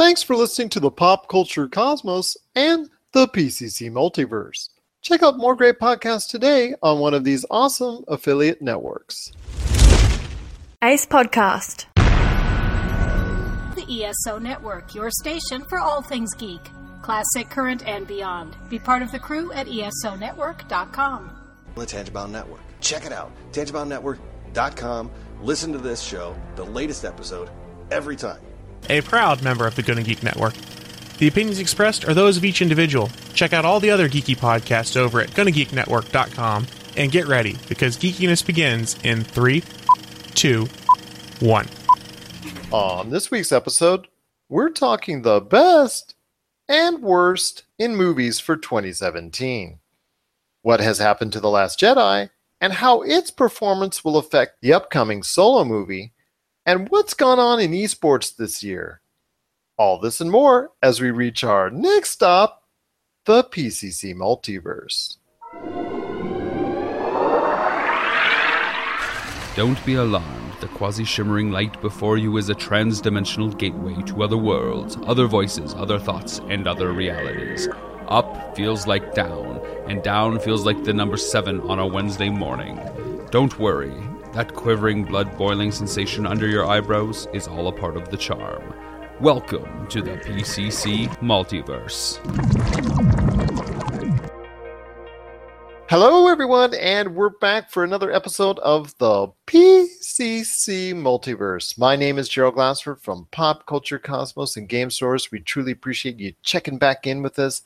Thanks for listening to the Pop Culture Cosmos and the PCC Multiverse. Check out more great podcasts today on one of these awesome affiliate networks. Ace Podcast. The ESO Network, your station for all things geek, classic, current, and beyond. Be part of the crew at ESONetwork.com. The Tangibound Network. Check it out. TangiboundNetwork.com. Listen to this show, the latest episode, every time. A proud member of the Gonna Geek Network. The opinions expressed are those of each individual. Check out all the other geeky podcasts over at GonnaGeekNetwork.com and get ready because geekiness begins in three, two, one. On this week's episode, we're talking the best and worst in movies for 2017. What has happened to The Last Jedi, and how its performance will affect the upcoming solo movie, and what's gone on in esports this year. All this and more as we reach our next stop, the PCC Multiverse. Don't be alarmed. The quasi shimmering light before you is a trans dimensional gateway to other worlds, other voices, other thoughts, and other realities. Up feels like down, and down feels like the number seven on a Wednesday morning. Don't worry, that quivering, blood boiling sensation under your eyebrows is all a part of the charm. Welcome to the PCC Multiverse. Hello, everyone, and we're back for another episode of the PCC Multiverse. My name is Gerald Glassford from Pop Culture Cosmos and Game Source. We truly appreciate you checking back in with us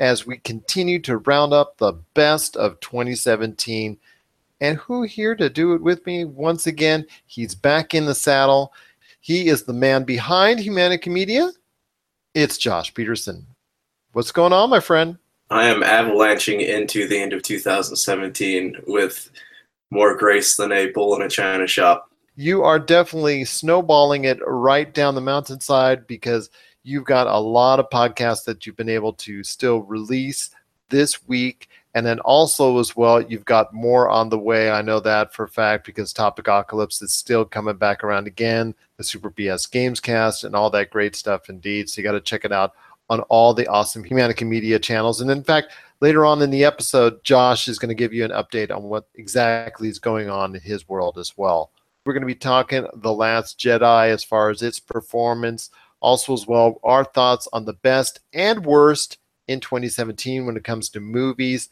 as we continue to round up the best of 2017. And who here to do it with me once again? He's back in the saddle. He is the man behind Humanica Media. It's Josh Peterson. What's going on, my friend? I am avalanching into the end of 2017 with more grace than a bull in a china shop. You are definitely snowballing it right down the mountainside because you've got a lot of podcasts that you've been able to still release this week. And then also, as well, you've got more on the way. I know that for a fact because Topic Apocalypse is still coming back around again, the Super BS Games Cast, and all that great stuff indeed. So you got to check it out on all the awesome Humanica Media channels. And in fact, later on in the episode, Josh is going to give you an update on what exactly is going on in his world as well. We're going to be talking The Last Jedi as far as its performance, also as well our thoughts on the best and worst in 2017 when it comes to movies,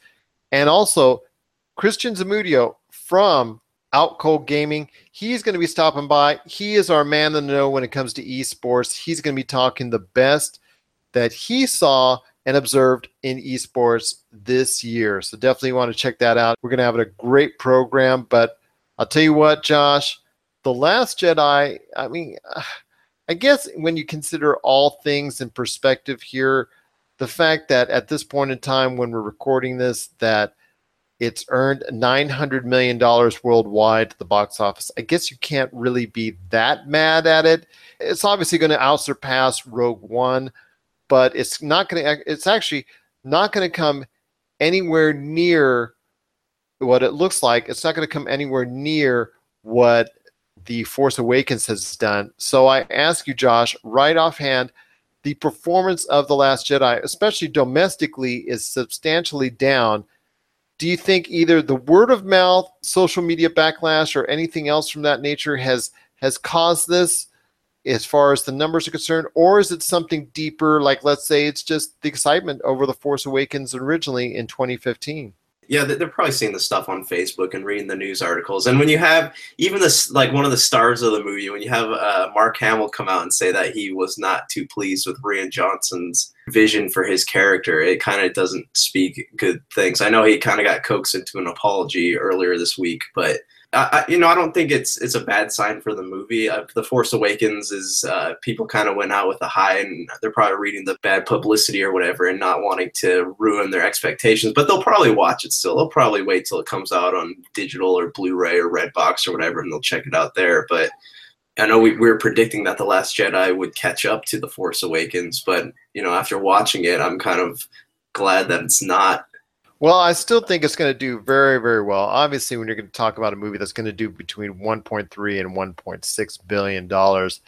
and also Christian Zamudio from Out Cold Gaming. He's going to be stopping by. He is our man to know when it comes to esports. He's going to be talking the best that he saw and observed in esports this year. So definitely want to check that out. We're going to have a great program, but I'll tell you what, Josh, The Last Jedi, I mean, I guess when you consider all things in perspective here, the fact that at this point in time when we're recording this that it's earned $900 million worldwide to the box office. I guess you can't really be that mad at it. It's obviously going to outsurpass Rogue One, but it's not going to it's actually not going to come anywhere near what it looks like it's not going to come anywhere near what the force awakens has done so i ask you josh right offhand the performance of the last jedi especially domestically is substantially down do you think either the word of mouth social media backlash or anything else from that nature has has caused this as far as the numbers are concerned, or is it something deeper? Like, let's say it's just the excitement over The Force Awakens originally in 2015. Yeah, they're probably seeing the stuff on Facebook and reading the news articles. And when you have even this, like one of the stars of the movie, when you have uh, Mark Hamill come out and say that he was not too pleased with Rian Johnson's vision for his character, it kind of doesn't speak good things. I know he kind of got coaxed into an apology earlier this week, but I, you know, I don't think it's it's a bad sign for the movie. Uh, the Force Awakens is uh, people kind of went out with a high, and they're probably reading the bad publicity or whatever, and not wanting to ruin their expectations. But they'll probably watch it still. They'll probably wait till it comes out on digital or Blu-ray or Redbox or whatever, and they'll check it out there. But I know we, we were predicting that the Last Jedi would catch up to the Force Awakens, but you know, after watching it, I'm kind of glad that it's not well, I still think it's going to do very, very well. Obviously, when you're going to talk about a movie that's going to do between 1.3 and 1.6 billion dollars,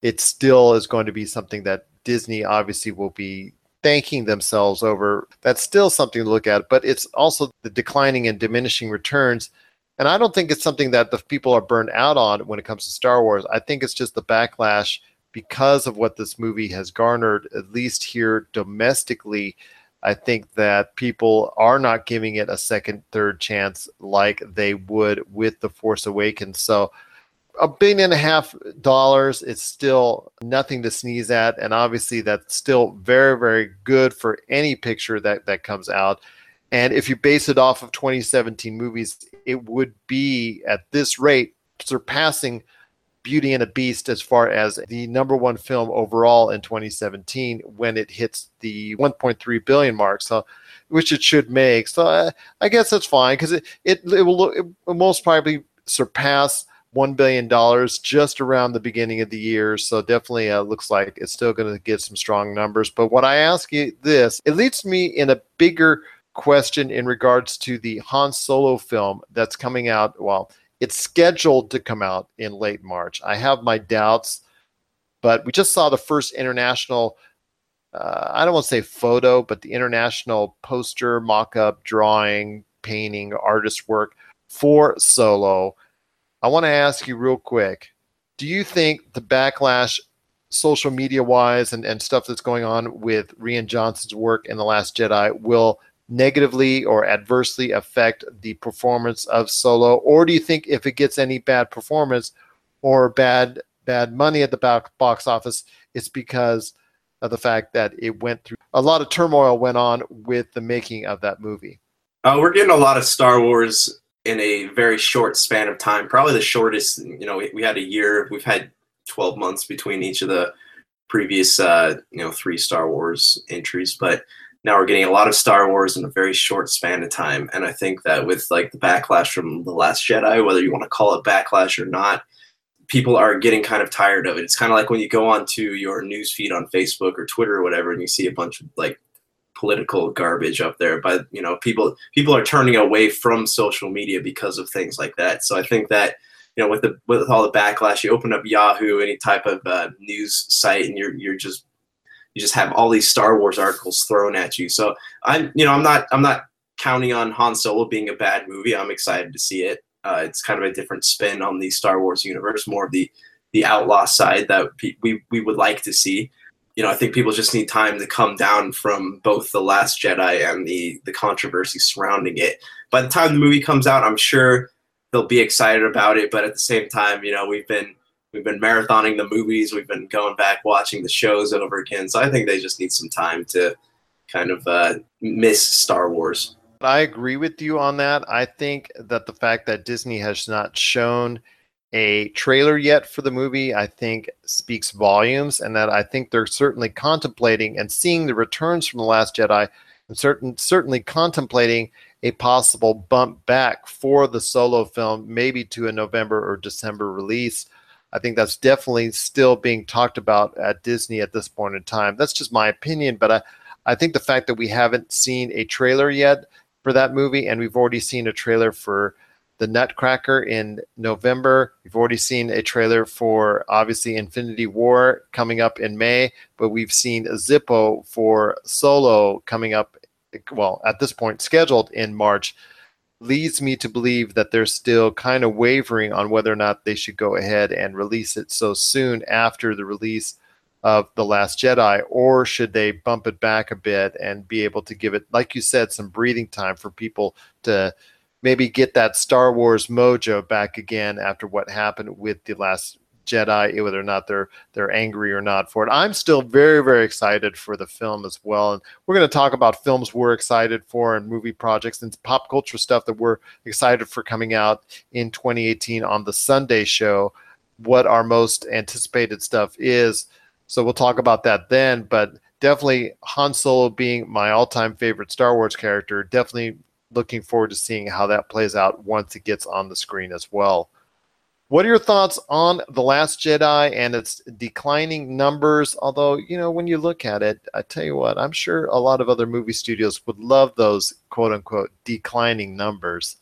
it still is going to be something that Disney obviously will be thanking themselves over. That's still something to look at, but it's also the declining and diminishing returns. And I don't think it's something that the people are burned out on when it comes to Star Wars. I think it's just the backlash because of what this movie has garnered, at least here domestically. I think that people are not giving it a second, third chance like they would with The Force Awakens. So, a billion and a half dollars is still nothing to sneeze at. And obviously, that's still very, very good for any picture that, that comes out. And if you base it off of 2017 movies, it would be at this rate surpassing Beauty and a Beast as far as the number one film overall in 2017 when it hits the 1.3 billion mark. So, which it should make. So I, I guess that's fine because it, it it will it will most probably surpass one billion dollars just around the beginning of the year. So definitely uh, looks like it's still going to get some strong numbers. But what I ask you this, it leads me in a bigger question in regards to the Han Solo film that's coming out. Well, it's scheduled to come out in late March. I have my doubts, but we just saw the first international. Uh, I don't want to say photo, but the international poster, mock-up, drawing, painting, artist work for Solo. I want to ask you real quick: Do you think the backlash, social media-wise, and, and stuff that's going on with Rian Johnson's work in the Last Jedi will negatively or adversely affect the performance of Solo, or do you think if it gets any bad performance or bad bad money at the box office, it's because of the fact that it went through a lot of turmoil went on with the making of that movie? Uh, we're getting a lot of Star Wars in a very short span of time. Probably the shortest. You know, we, we had a year. We've had 12 months between each of the previous, uh, you know, three Star Wars entries, but now we're getting a lot of Star Wars in a very short span of time. And I think that with like the backlash from The Last Jedi, whether you want to call it backlash or not, people are getting kind of tired of it. It's kind of like when you go onto your news feed on Facebook or Twitter or whatever, and you see a bunch of like political garbage up there. But you know, people people are turning away from social media because of things like that. So I think that you know, with the with all the backlash, you open up Yahoo, any type of uh, news site, and you're you're just you just have all these Star Wars articles thrown at you. So I'm, you know, I'm not, I'm not counting on Han Solo being a bad movie. I'm excited to see it. Uh, it's kind of a different spin on the Star Wars universe, more of the the outlaw side that we we would like to see. You know, I think people just need time to come down from both the Last Jedi and the the controversy surrounding it. By the time the movie comes out, I'm sure they'll be excited about it. But at the same time, you know, we've been We've been marathoning the movies. We've been going back watching the shows over again. So I think they just need some time to kind of uh, miss Star Wars. I agree with you on that. I think that the fact that Disney has not shown a trailer yet for the movie, I think speaks volumes, and that I think they're certainly contemplating and seeing the returns from the Last Jedi, and certain certainly contemplating a possible bump back for the solo film, maybe to a November or December release. I think that's definitely still being talked about at Disney at this point in time. That's just my opinion, but I, I think the fact that we haven't seen a trailer yet for that movie, and we've already seen a trailer for the Nutcracker in November. We've already seen a trailer for obviously Infinity War coming up in May, but we've seen Zippo for Solo coming up, well, at this point scheduled in March leads me to believe that they're still kind of wavering on whether or not they should go ahead and release it so soon after the release of The Last Jedi, or should they bump it back a bit and be able to give it, like you said, some breathing time for people to maybe get that Star Wars mojo back again after what happened with The Last Jedi, whether or not they're they're angry or not for it. I'm still very very excited for the film as well, and we're going to talk about films we're excited for and movie projects and pop culture stuff that we're excited for coming out in 2018 on the Sunday show. What our most anticipated stuff is. So we'll talk about that then, but definitely Han Solo being my all-time favorite Star Wars character. Definitely looking forward to seeing how that plays out once it gets on the screen as well. What are your thoughts on The Last Jedi and its declining numbers? Although, you know, when you look at it, I tell you what, I'm sure a lot of other movie studios would love those quote unquote declining numbers.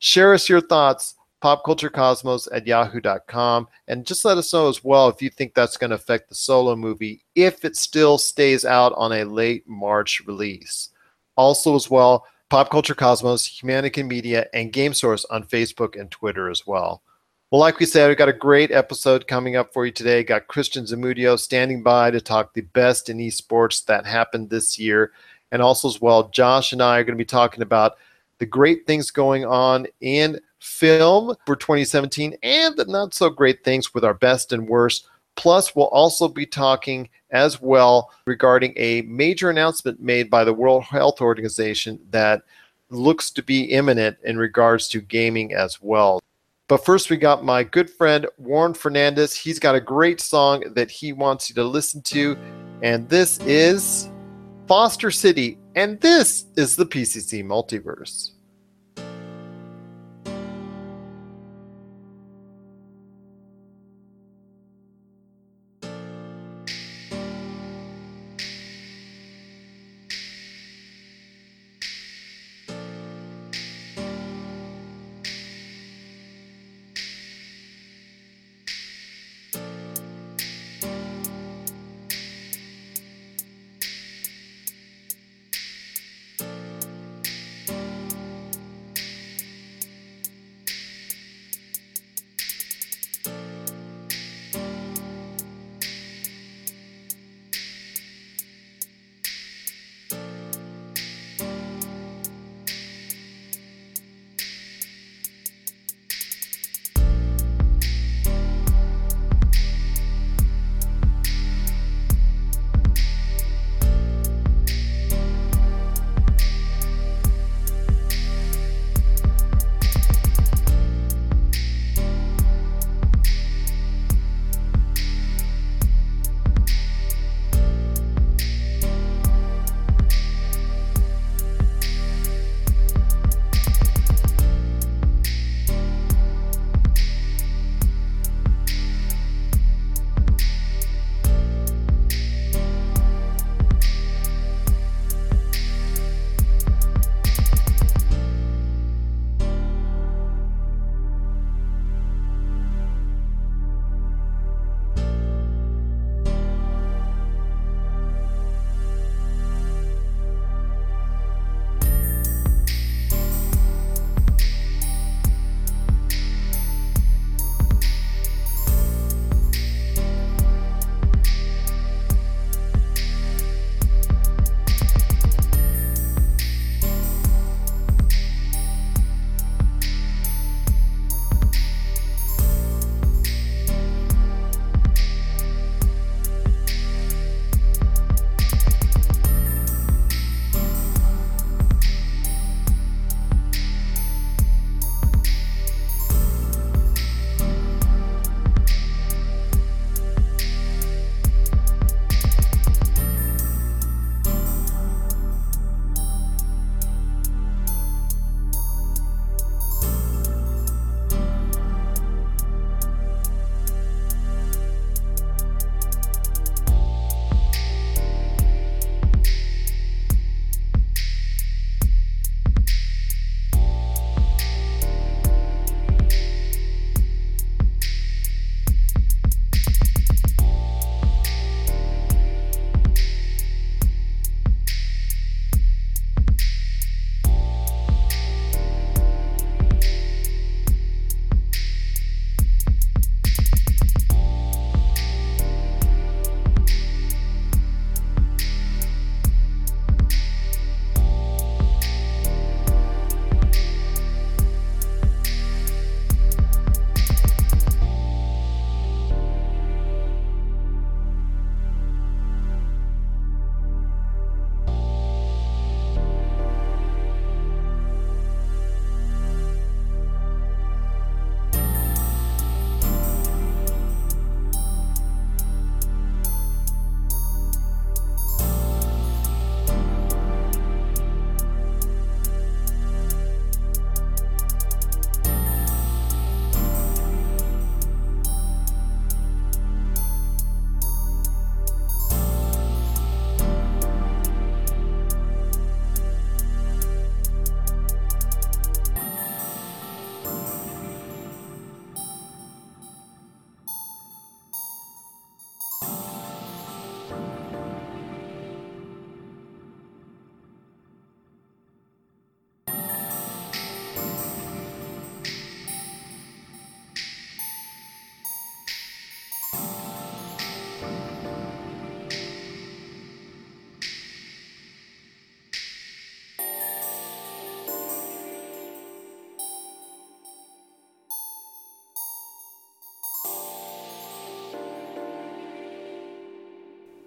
Share us your thoughts popculturecosmos at yahoo.com. And just let us know as well if you think that's going to affect the solo movie if it still stays out on a late March release. Also, as well, Pop Culture Cosmos, Humanity Media, and Game Source on Facebook and Twitter as well. Well, like we said, we've got a great episode coming up for you today. Got Christian Zamudio standing by to talk the best in esports that happened this year. And also, as well, Josh and I are going to be talking about the great things going on in film for 2017 and the not so great things with our best and worst. Plus, we'll also be talking as well regarding a major announcement made by the World Health Organization that looks to be imminent in regards to gaming as well. But first, we got my good friend Warren Fernandez. He's got a great song that he wants you to listen to, and this is Foster City, and this is the PCC Multiverse.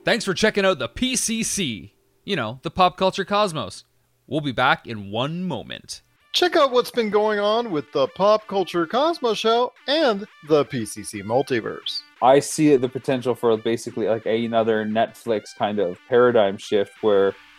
Thanks for checking out the PCC. You know, the pop culture cosmos. We'll be back in one moment. Check out what's been going on with the Pop Culture Cosmos Show and the PCC Multiverse. I see the potential for basically like another Netflix kind of paradigm shift where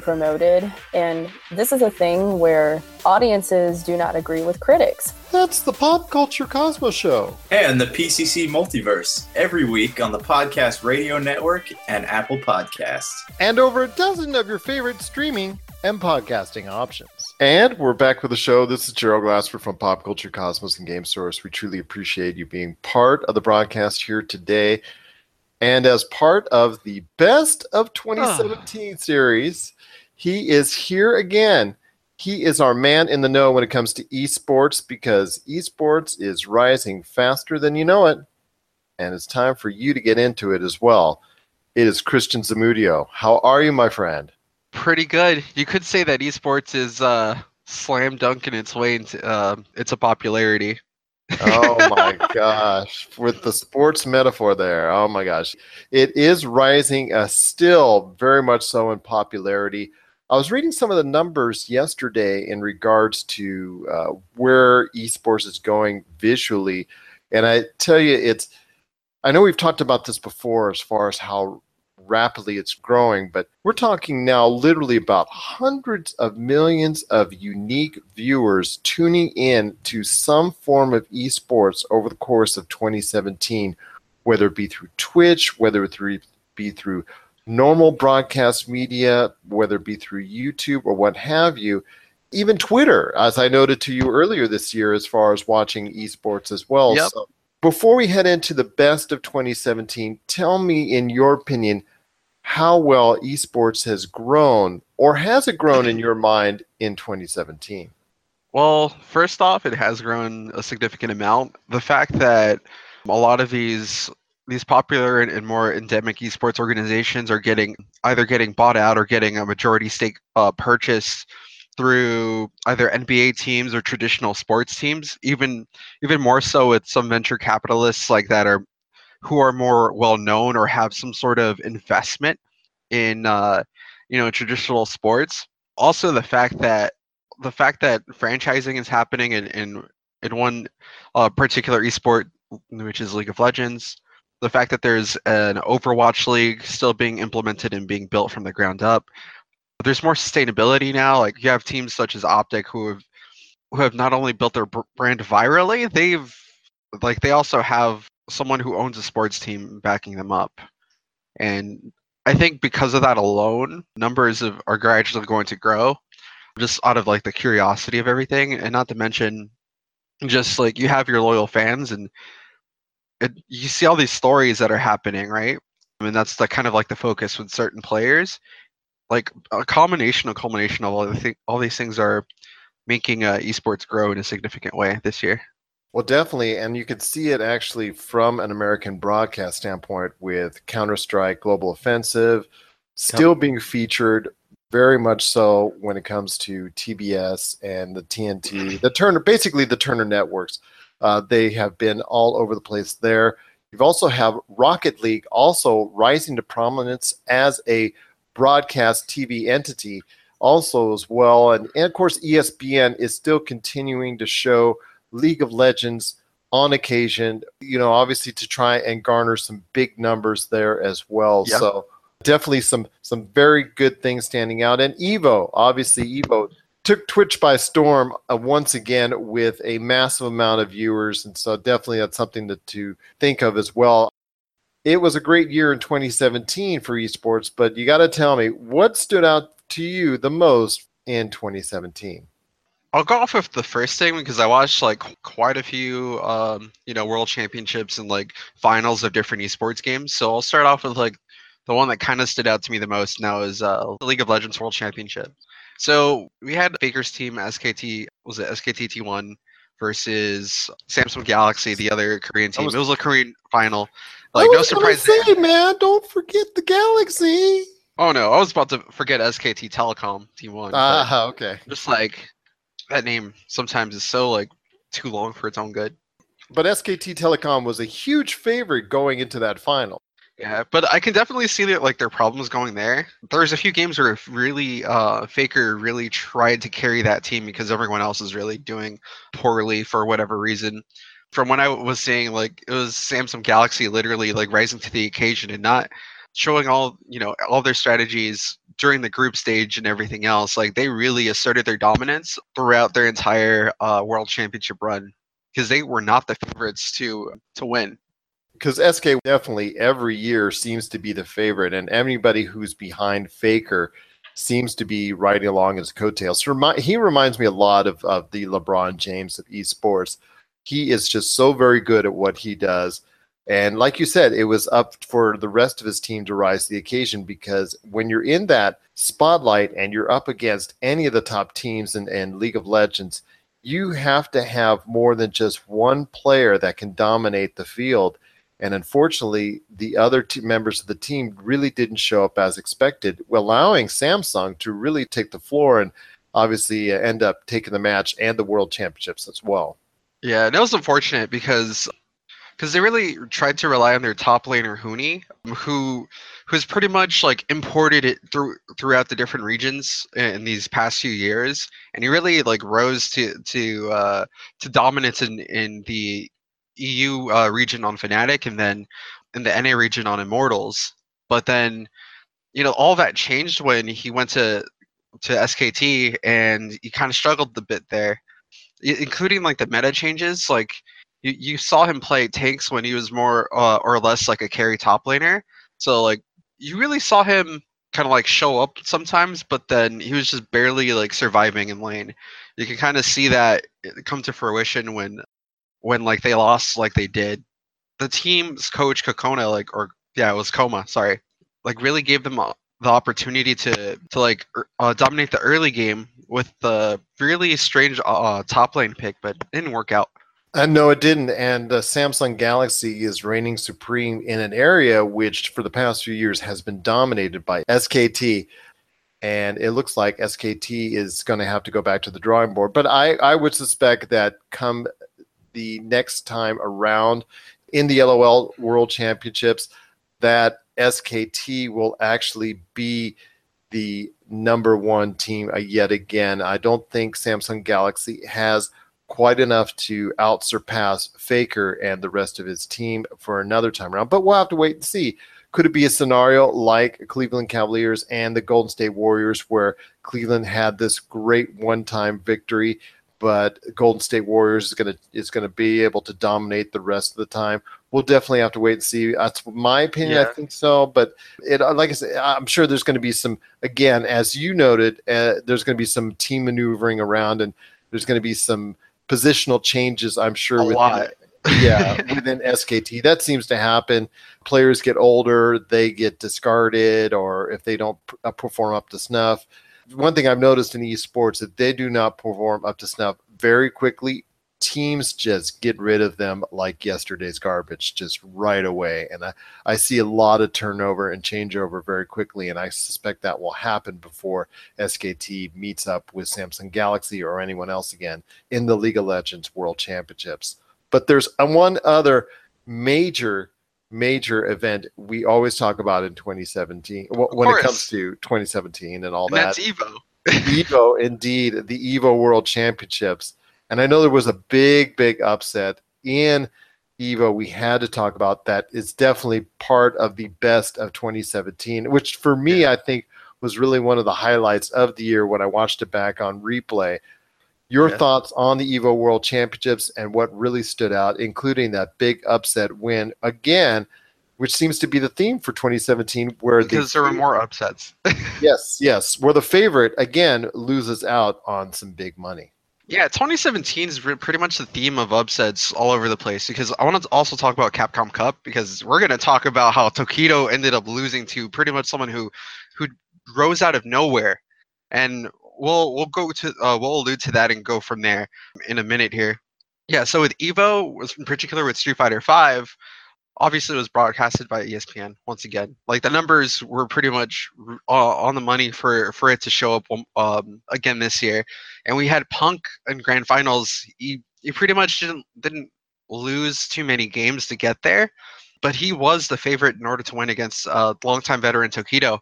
promoted, and this is a thing where audiences do not agree with critics. That's the Pop Culture Cosmos Show. And the PCC Multiverse every week on the Podcast Radio Network and Apple Podcasts. And over a dozen of your favorite streaming and podcasting options. And we're back with the show. This is Gerald Glasper from Pop Culture Cosmos and Game Source. We truly appreciate you being part of the broadcast here today. And as part of the Best of 2017 series, he is here again. He is our man in the know when it comes to esports because esports is rising faster than you know it. And it's time for you to get into it as well. It is Christian Zamudio. How are you, my friend? Pretty good. You could say that esports is uh, slam dunking its way into uh, its a popularity. oh my gosh with the sports metaphor there oh my gosh it is rising uh, still very much so in popularity i was reading some of the numbers yesterday in regards to uh, where esports is going visually and i tell you it's i know we've talked about this before as far as how rapidly it's growing, but we're talking now literally about hundreds of millions of unique viewers tuning in to some form of esports over the course of 2017, whether it be through Twitch, whether it be through normal broadcast media, whether it be through YouTube or what have you. Even Twitter, as I noted to you earlier this year, as far as watching esports as well. Yep. So before we head into the best of 2017, tell me, in your opinion, how well esports has grown, or has it grown in your mind in 2017? Well, first off, it has grown a significant amount. The fact that a lot of these these popular and, more endemic esports organizations are getting either getting bought out or getting a majority stake uh, purchase through either NBA teams or traditional sports teams. Even even more so with some venture capitalists like that are who are more well known or have some sort of investment in uh, you know traditional sports. Also, the fact that the fact that franchising is happening in in, in one uh, particular esport, which is League of Legends. The fact that there's an Overwatch League still being implemented and being built from the ground up. There's more sustainability now. Like you have teams such as OpTic who have who have not only built their brand virally, they've like they also have someone who owns a sports team backing them up. And I think because of that alone, numbers of, are gradually going to grow just out of like the curiosity of everything. And not to mention, just like you have your loyal fans and it, you see all these stories that are happening, right? I mean, that's the kind of like the focus with certain players. Like a combination, a culmination of all the th- all these things are making uh, esports grow in a significant way this year. Well, definitely. And you could see it actually from an American broadcast standpoint with Counter Strike Global Offensive still being featured very much so when it comes to TBS and the TNT, the Turner, basically the Turner networks. Uh, they have been all over the place there. You've also have Rocket League also rising to prominence as a broadcast TV entity also as well. And, and of course, ESPN is still continuing to show – League of Legends on occasion, you know, obviously to try and garner some big numbers there as well. So definitely some some very good things standing out. And Evo, obviously Evo took Twitch by storm uh, once again with a massive amount of viewers, and so definitely that's something to, to think of as well. It was a great year in 2017 for esports, but you got to tell me what stood out to you the most in 2017. I'll go off with the first thing because I watched like quite a few, um, you know, world championships and like finals of different esports games. So I'll start off with like the one that kind of stood out to me the most now is uh, the League of Legends World Championship. So we had Faker's team, SKT, was it SKT T1 versus Samsung Galaxy, the other Korean team. was- it was a Korean final. Like no surprise. say, man, don't forget the Galaxy. Oh no, I was about to forget SKT Telecom T1. but Ah, okay. Just like that name sometimes is so like too long for its own good. But SKT Telecom was a huge favorite going into that final. Yeah, but I can definitely see that like their problems going there. There's a few games where really uh Faker really tried to carry that team because everyone else is really doing poorly for whatever reason. From what I was seeing, like it was Samsung Galaxy literally like rising to the occasion and not showing all you know all their strategies during the group stage and everything else. Like they really asserted their dominance throughout their entire uh, World Championship run because they were not the favorites to to win. Because SK definitely every year seems to be the favorite, and anybody who's behind Faker seems to be riding along his coattails. He reminds me a lot of, of the LeBron James of esports. He is just so very good at what he does. And like you said, it was up for the rest of his team to rise to the occasion because when you're in that spotlight and you're up against any of the top teams in, in League of Legends, you have to have more than just one player that can dominate the field. And unfortunately, the other members of the team really didn't show up as expected, allowing Samsung to really take the floor and obviously uh, end up taking the match and the world championships as well. Yeah, it was unfortunate because because they really tried to rely on their top laner Huni, who who's pretty much like imported it through throughout the different regions in these past few years, and he really like rose to to uh, to dominance in in the EU uh, region on Fnatic, and then in the NA region on Immortals. But then, you know, all that changed when he went to to SKT, and he kind of struggled a bit there i- including like the meta changes. Like you, you saw him play tanks when he was more uh, or less like a carry top laner. So like you really saw him kind of like show up sometimes but then he was just barely like surviving in lane. You can kind of see that come to fruition when when like they lost like they did the team's coach kokona like or yeah it was kkOma sorry like really gave them a, the opportunity to to like er- uh, dominate the early game with the really strange uh, top lane pick, but didn't work out. Uh, no, it didn't. And uh, Samsung Galaxy is reigning supreme in an area which, for the past few years, has been dominated by SKT. And it looks like SKT is going to have to go back to the drawing board. But I, I would suspect that come the next time around in the LOL World Championships, that SKT will actually be the number one team uh, yet again. I don't think Samsung Galaxy has quite enough to out surpass Faker and the rest of his team for another time around, but we'll have to wait and see. Could it be a scenario like Cleveland Cavaliers and the Golden State Warriors, where Cleveland had this great one-time victory, but Golden State Warriors is gonna is gonna be able to dominate the rest of the time? We'll definitely have to wait and see. That's my opinion. I think so, but it like I said, I'm sure there's going to be some. Again, as you noted, uh, there's going to be some team maneuvering around, and there's going to be some positional changes. I'm sure A within, lot. yeah, within SKT, that seems to happen. Players get older, they get discarded, or if they don't uh, perform up to snuff. One thing I've noticed in esports, that they do not perform up to snuff very quickly, teams just get rid of them like yesterday's garbage just right away. And I, I see a lot of turnover and changeover very quickly. And I suspect that will happen before SKT meets up with Samsung Galaxy or anyone else again in the League of Legends World Championships. But there's uh, one other major, major event we always talk about in 2017 wh- when it comes to 2017 and all And that. that's Evo. Evo, indeed, the Evo World Championships. And I know there was a big, big upset in Evo. We had to talk about that. It's definitely part of the best of 2017, which for me, I think was really one of the highlights of the year when I watched it back on replay. Your Yeah. thoughts on the Evo World Championships and what really stood out, including that big upset win again, which seems to be the theme for 2017, where the Because there were more upsets. yes, yes, where the favorite again loses out on some big money. Yeah, 2017 is re- pretty much the theme of upsets all over the place because I want to also talk about Capcom Cup because we're going to talk about how Tokido ended up losing to pretty much someone who who rose out of nowhere. And we'll we'll go to uh, we'll allude to that and go from there in a minute here. Yeah, so with Evo, was in particular with Street Fighter 5, obviously it was broadcasted by ESPN once again. Like the numbers were pretty much uh, on the money for for it to show up um, again this year, and we had Punk in grand finals. He he pretty much didn't didn't lose too many games to get there, but he was the favorite in order to win against uh, longtime veteran Tokido.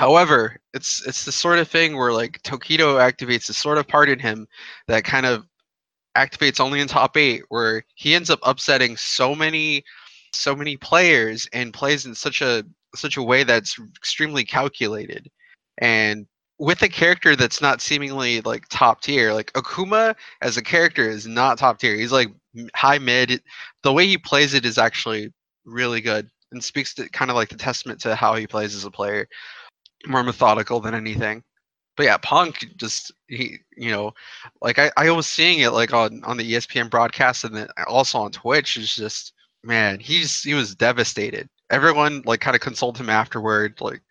However, it's it's the sort of thing where like Tokido activates the sort of part in him that kind of activates only in top eight, where he ends up upsetting so many so many players and plays in such a such a way that's extremely calculated. And with a character that's not seemingly like top tier like akuma as a character is not top tier. He's like high mid. The way he plays it is actually really good and speaks to kind of like the testament to how he plays as a player more methodical than anything but yeah punk just he you know like i, I was seeing it like on on the espn broadcast and then also on twitch is just man, he's he was devastated. Everyone like kind of consoled him afterward, like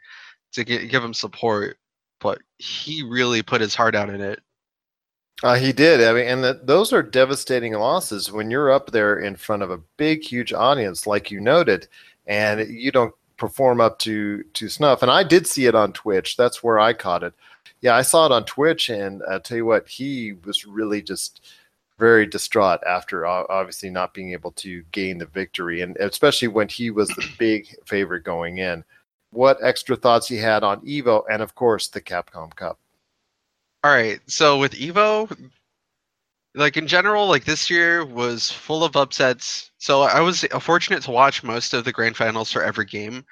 to gi- give him support, but he really put his heart out in it. Uh, he did. I mean, and that those are devastating losses when you're up there in front of a big, huge audience, like you noted, and you don't perform up to to snuff. And I did see it on Twitch. That's where I caught it. Yeah, I saw it on Twitch, and I tell you what, he was really just very distraught after obviously not being able to gain the victory, and especially when he was the big favorite going in. What extra thoughts he had on Evo, and of course the Capcom Cup. All right, so with Evo, like in general, like this year was full of upsets. So I was fortunate to watch most of the grand finals for every game.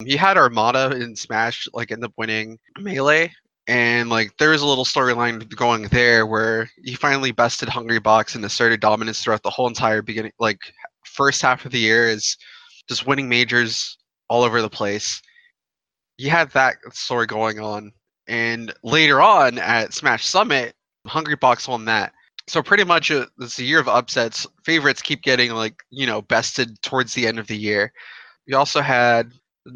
You had Armada in Smash like end up winning Melee, and like there was a little storyline going there where he finally bested Hungrybox and asserted dominance throughout the whole entire beginning, like first half of the year is just winning majors all over the place. You had that story going on, and later on at Smash Summit, Hungrybox won that. So pretty much uh, it's a year of upsets. Favorites keep getting like you know bested towards the end of the year. You also had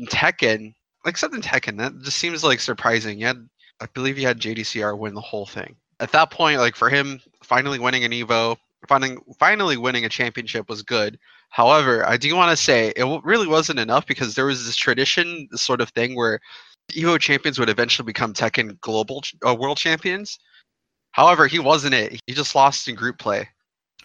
Tekken, except in Tekken, that just seems like surprising. You had, I believe, you had JDCR win the whole thing. At that point, like for him, finally winning an Evo, finding finally winning a championship was good. However, I do want to say it really wasn't enough because there was this tradition, this sort of thing where Evo champions would eventually become Tekken global uh, world champions. However, he wasn't it. He just lost in group play.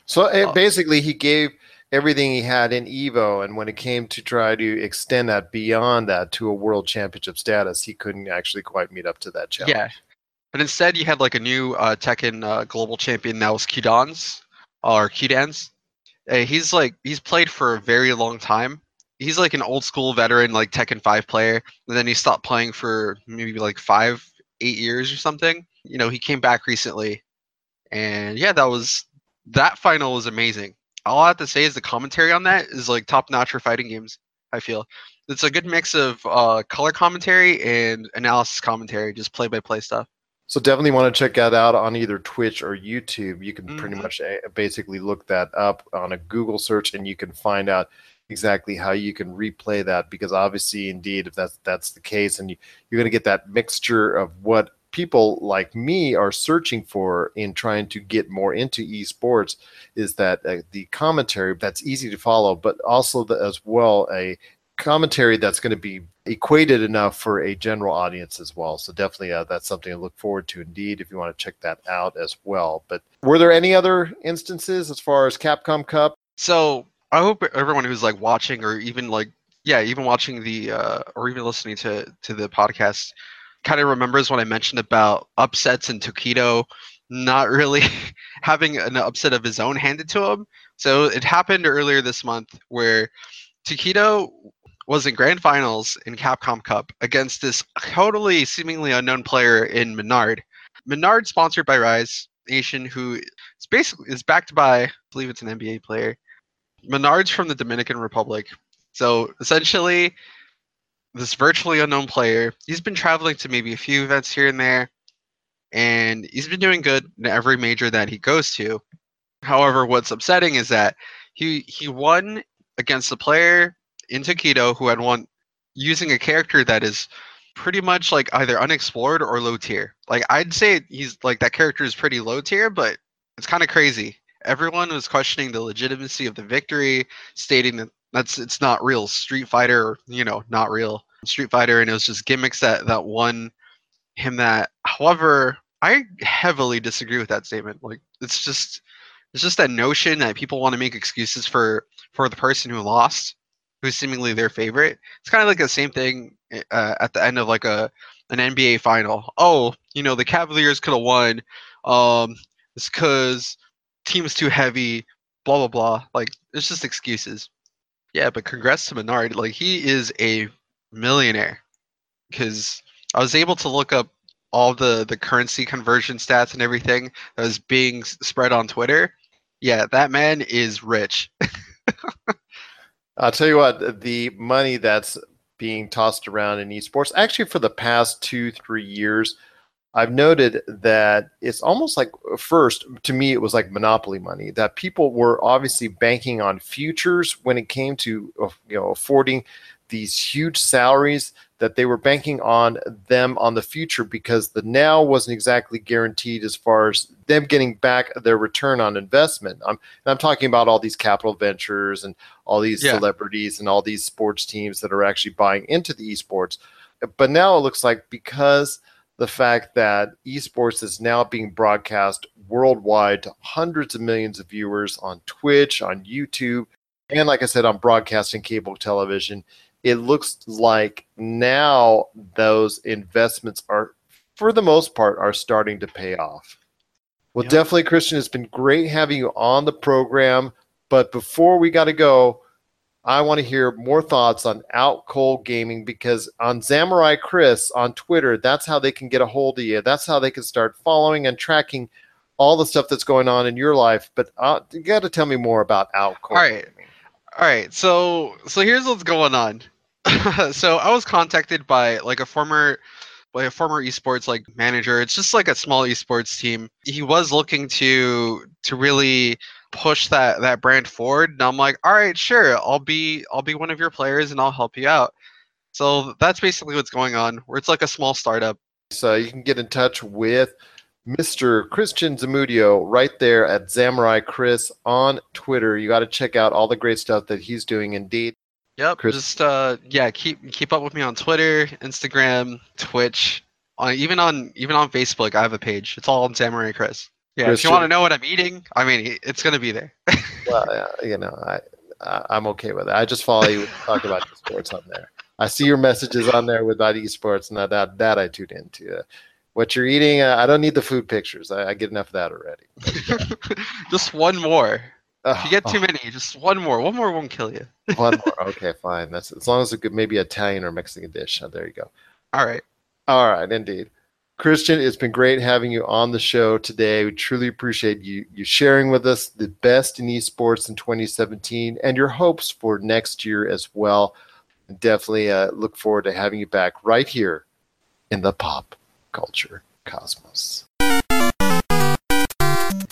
So it, basically, he gave everything he had in Evo, and when it came to try to extend that beyond that to a world championship status, he couldn't actually quite meet up to that challenge. Yeah. But instead, you had like a new uh, Tekken uh, global champion that was Qudans or Qudans. Uh, he's like he's played for a very long time. He's like an old school veteran, like Tekken Five player. And then he stopped playing for maybe like five, eight years or something. You know, he came back recently, and yeah, that was that final was amazing. All I have to say is the commentary on that is like top notch for fighting games. I feel it's a good mix of uh, color commentary and analysis commentary, just play by play stuff. So definitely want to check that out on either Twitch or YouTube. You can pretty Mhm. much uh, basically look that up on a Google search, and you can find out exactly how you can replay that. Because obviously, indeed, if that's that's the case, and you, you're going to get that mixture of what people like me are searching for in trying to get more into esports, is that uh, the commentary that's easy to follow, but also the, as well a commentary that's going to be equated enough for a general audience as well. So definitely uh, that's something to look forward to indeed if you want to check that out as well. But were there any other instances as far as Capcom Cup? So I hope everyone who's like watching or even like yeah, even watching the uh, or even listening to to the podcast kind of remembers when I mentioned about upsets and Tokido not really having an upset of his own handed to him. So it happened earlier this month where Tokido was in grand finals in Capcom Cup against this totally seemingly unknown player in Menard. Menard sponsored by Rise Nation, who is basically is backed by I believe it's an NBA player. Menard's from the Dominican Republic. So essentially, this virtually unknown player, he's been traveling to maybe a few events here and there, and he's been doing good in every major that he goes to. However, what's upsetting is that he he won against a player in Tokido who had won using a character that is pretty much like either unexplored or low tier. Like I'd say he's like that character is pretty low tier, but it's kind of crazy. Everyone was questioning the legitimacy of the victory, stating that that's it's not real Street Fighter, you know, not real Street Fighter, and it was just gimmicks that that won him that. However, I heavily disagree with that statement. Like it's just it's just that notion that people want to make excuses for for the person who lost, who's seemingly their favorite. It's kind of like the same thing uh, at the end of like a an NBA final. Oh, you know the Cavaliers could have won. Um, it's because team's too heavy. Blah blah blah. Like it's just excuses. Yeah, but congrats to Menard. Like he is a millionaire because I was able to look up all the the currency conversion stats and everything that was being spread on Twitter. Yeah, that man is rich. I'll tell you what, the money that's being tossed around in esports, actually for the past two, three years, I've noted that it's almost like first to me it was like monopoly money that people were obviously banking on futures when it came to uh, you know affording these huge salaries that they were banking on them on the future because the now wasn't exactly guaranteed as far as them getting back their return on investment. I'm I'm talking about all these capital ventures and all these yeah. celebrities and all these sports teams that are actually buying into the esports. But now it looks like because the fact that esports is now being broadcast worldwide to hundreds of millions of viewers on Twitch, on YouTube, and like I said, on broadcasting cable television, it looks like now those investments are, for the most part, are starting to pay off. Well, yep. definitely, Christian, it's been great having you on the program. But before we got to go, I want to hear more thoughts on Out Cold Gaming because on Samurai Chris on Twitter, that's how they can get a hold of you. That's how they can start following and tracking all the stuff that's going on in your life. But uh, you got to tell me more about Out Cold. All right, all right. So, so here's what's going on. so I was contacted by like a former by a former esports like manager. It's just like a small esports team. He was looking to to really push that that brand forward. And I'm like, all right, sure, I'll be I'll be one of your players and I'll help you out. So that's basically what's going on. Where it's like a small startup. So you can get in touch with Mr. Christian Zamudio right there at Samurai Chris on Twitter. You got to check out all the great stuff that he's doing. Indeed, Yep. Chris. Just uh, yeah, keep keep up with me on Twitter, Instagram, Twitch, on even on even on Facebook. I have a page. It's all on Samurai Chris. Yeah, Christian. if you want to know what I'm eating, I mean, it's gonna be there. well, yeah, you know, I, I am okay with it. I just follow you talk about sports on there. I see your messages on there with about esports, and that that I tune into. Uh, what you're eating, uh, I don't need the food pictures. I, I get enough of that already. But, just one more if you get too many, just one more. One more won't kill you. one more. Okay, fine. That's as long as it could maybe Italian or Mexican dish. Oh, there you go. All right. All right, indeed. Christian, it's been great having you on the show today. We truly appreciate you you sharing with us the best in esports in 2017 and your hopes for next year as well. And definitely uh, look forward to having you back right here in the pop culture cosmos.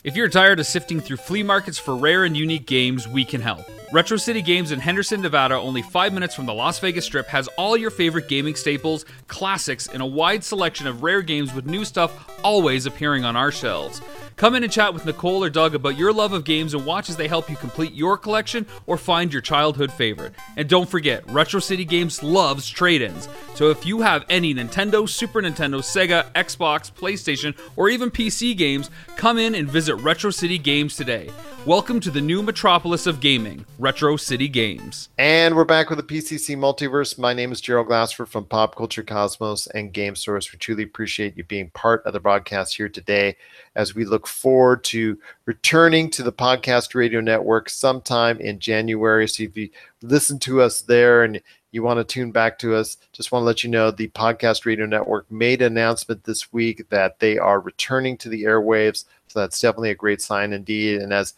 If you're tired of sifting through flea markets for rare and unique games, we can help. Retro City Games in Henderson, Nevada, only five minutes from the Las Vegas Strip, has all your favorite gaming staples, classics, and a wide selection of rare games with new stuff always appearing on our shelves. Come in and chat with Nicole or Doug about your love of games and watch as they help you complete your collection or find your childhood favorite. And don't forget, Retro City Games loves trade ins. So if you have any Nintendo, Super Nintendo, Sega, Xbox, PlayStation, or even PC games, come in and visit Retro City Games today. Welcome to the new metropolis of gaming, Retro City Games. And we're back with the PCC Multiverse. My name is Gerald Glassford from Pop Culture Cosmos and Game Source. We truly appreciate you being part of the broadcast here today as we look forward to returning to the Podcast Radio Network sometime in January. So if you listen to us there and you want to tune back to us, just want to let you know the Podcast Radio Network made an announcement this week that they are returning to the airwaves. So that's definitely a great sign indeed. And as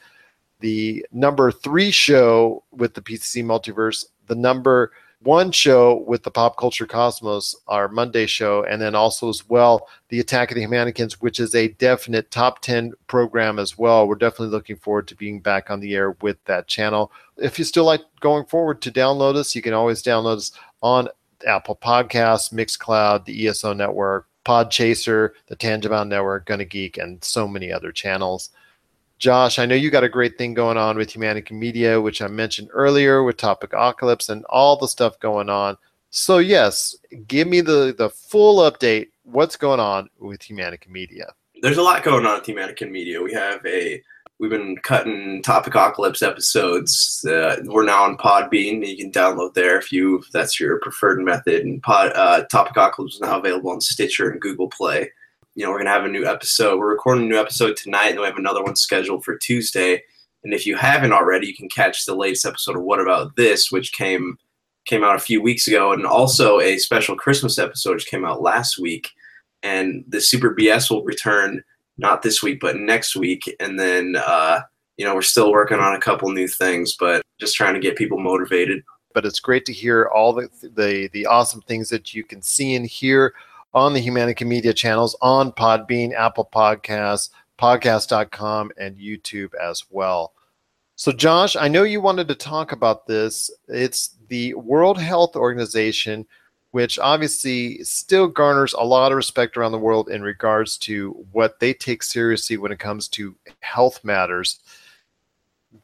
the number three show with the PCC multiverse. The number one show with the Pop Culture Cosmos, our Monday show, and then also as well the Attack of the Humanikins, which is a definite top 10 program as well. We're definitely looking forward to being back on the air with that channel. If you still like going forward to download us, you can always download us on Apple Podcasts, Mixcloud, the ESO Network, Podchaser, the Tangibound Network, Gonna Geek, and so many other channels. Josh, I know you got a great thing going on with Humanica Media, which I mentioned earlier with Topic Apocalypse and all the stuff going on. So yes, give me the the full update. What's going on with Humanica Media? There's a lot going on with Humanica Media. We have a we've been cutting Topicocalypse episodes. Uh, we're now on Podbean. You can download there if you if that's your preferred method. And Pod uh, Topicocalypse is now available on Stitcher and Google Play you know, we're gonna have a new episode. We're recording a new episode tonight, and we have another one scheduled for Tuesday. And if you haven't already, you can catch the latest episode of What About This, which came came out a few weeks ago, and also a special Christmas episode which came out last week. And the Super BS will return not this week, but next week. And then uh, you know, we're still working on a couple new things, but just trying to get people motivated. But it's great to hear all the the, the awesome things that you can see and hear on the Humanica Media channels on Podbean, Apple Podcasts, podcast.com, and YouTube as well. So, Josh, I know you wanted to talk about this. It's the World Health Organization, which obviously still garners a lot of respect around the world in regards to what they take seriously when it comes to health matters.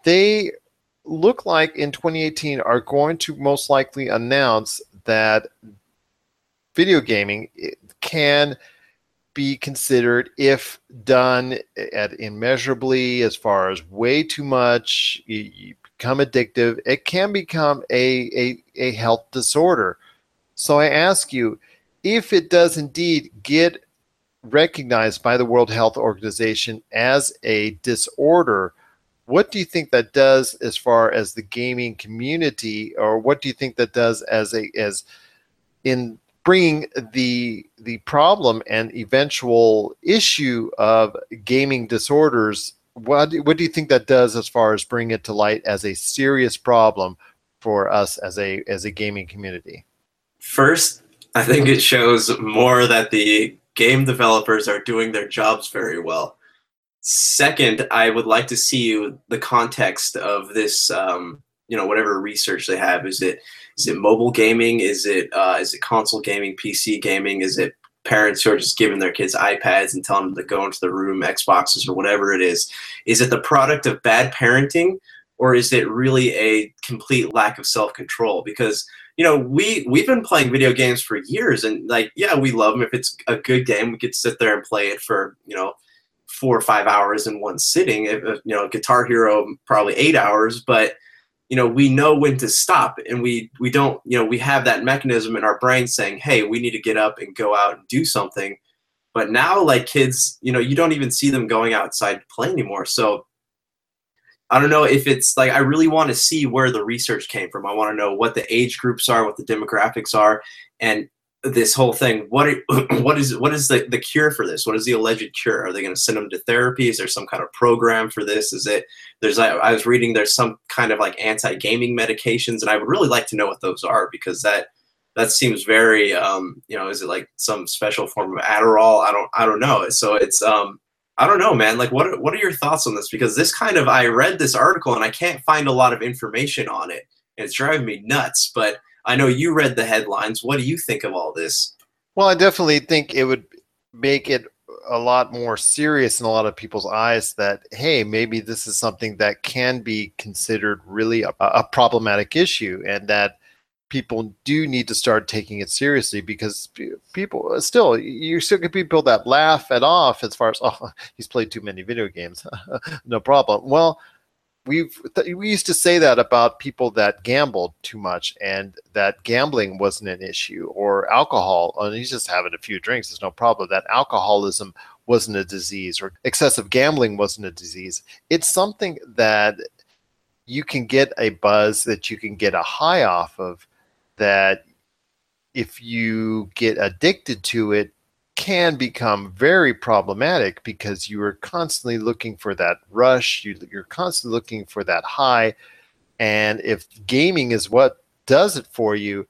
They look like in 2018 are going to most likely announce that video gaming can be considered if done at immeasurably as far as way too much you, become addictive it can become a, a, a health disorder. So i ask you if it does indeed get recognized by the world health organization as a disorder what do you think that does as far as the gaming community or what do you think that does as a as in bringing the the problem and eventual issue of gaming disorders what what do you think that does as far as bringing it to light as a serious problem for us as a as a gaming community? First i think it shows more that the game developers are doing their jobs very well. Second i would like to see the context of this um, you know whatever research they have. Is it is it mobile gaming? Is it uh, is it console gaming, PC gaming? Is it parents who are just giving their kids iPads and telling them to go into the room, Xboxes or whatever it is? Is it the product of bad parenting, or is it really a complete lack of self control? Because you know we we've been playing video games for years, and like yeah, we love them. If it's a good game, we could sit there and play it for you know four or five hours in one sitting. You know, Guitar Hero probably eight hours, but you know we know when to stop and we we don't you know we have that mechanism in our brain saying hey we need to get up and go out and do something. But now like kids you know you don't even see them going outside to play anymore. So i don't know if it's like i really want to see where the research came from. I want to know what the age groups are what the demographics are and this whole thing what are, what is what is the, the cure for this? What is the alleged cure? Are they going to send them to therapy? Is there some kind of program for this? Is it there's I, I was reading there's some kind of like anti-gaming medications and i would really like to know what those are because that that seems very um you know is it like some special form of adderall? I don't i don't know. So it's um i don't know man. Like what what are your thoughts on this? Because this kind of i read this article and i can't find a lot of information on it and it's driving me nuts but I know you read the headlines. What do you think of all this? Well, I definitely think it would make it a lot more serious in a lot of people's eyes that hey maybe this is something that can be considered really a, a, problematic issue and that people do need to start taking it seriously because people still you still get people that laugh it off as far as oh he's played too many video games no problem well we've we used to say that about people that gambled too much and that gambling wasn't an issue or alcohol oh, and he's just having a few drinks there's no problem that alcoholism wasn't a disease or excessive gambling wasn't a disease. It's something that you can get a buzz that you can get a high off of that if you get addicted to it can become very problematic because you are constantly looking for that rush. You, you're constantly looking for that high. And if gaming is what does it for you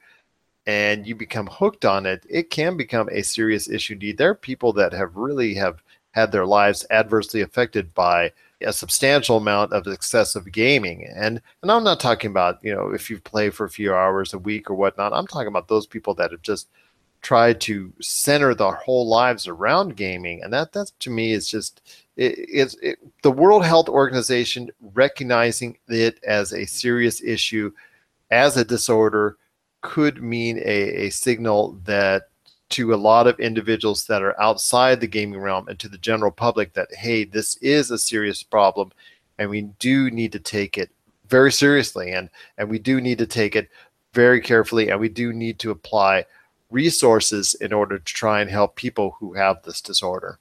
and you become hooked on it, it can become a serious issue. Indeed, there are people that have really have had their lives adversely affected by a substantial amount of excessive gaming. And and I'm not talking about, you know, if you play for a few hours a week or whatnot. I'm talking about those people that have just tried to center their whole lives around gaming. And that that to me is just it, it's it, the World Health Organization recognizing it as a serious issue, as a disorder, could mean a, a signal that to a lot of individuals that are outside the gaming realm and to the general public that hey this is a serious problem and we do need to take it very seriously and and we do need to take it very carefully and we do need to apply resources in order to try and help people who have this disorder.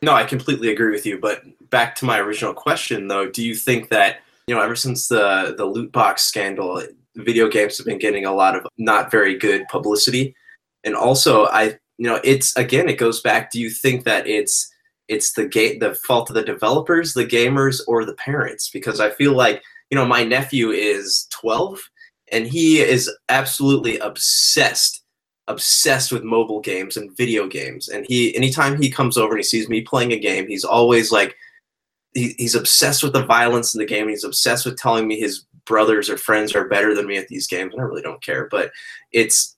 No i completely agree with you but back to my original question though do you think that you know ever since the the loot box scandal video games have been getting a lot of not very good publicity? And also i you know it's again it goes back do you think that it's it's the game the fault of the developers the gamers or the parents? Because i feel like you know my nephew is 12 and he is absolutely obsessed obsessed with mobile games and video games and he anytime he comes over and he sees me playing a game he's always like he, he's obsessed with the violence in the game he's obsessed with telling me his brothers or friends are better than me at these games and i really don't care but it's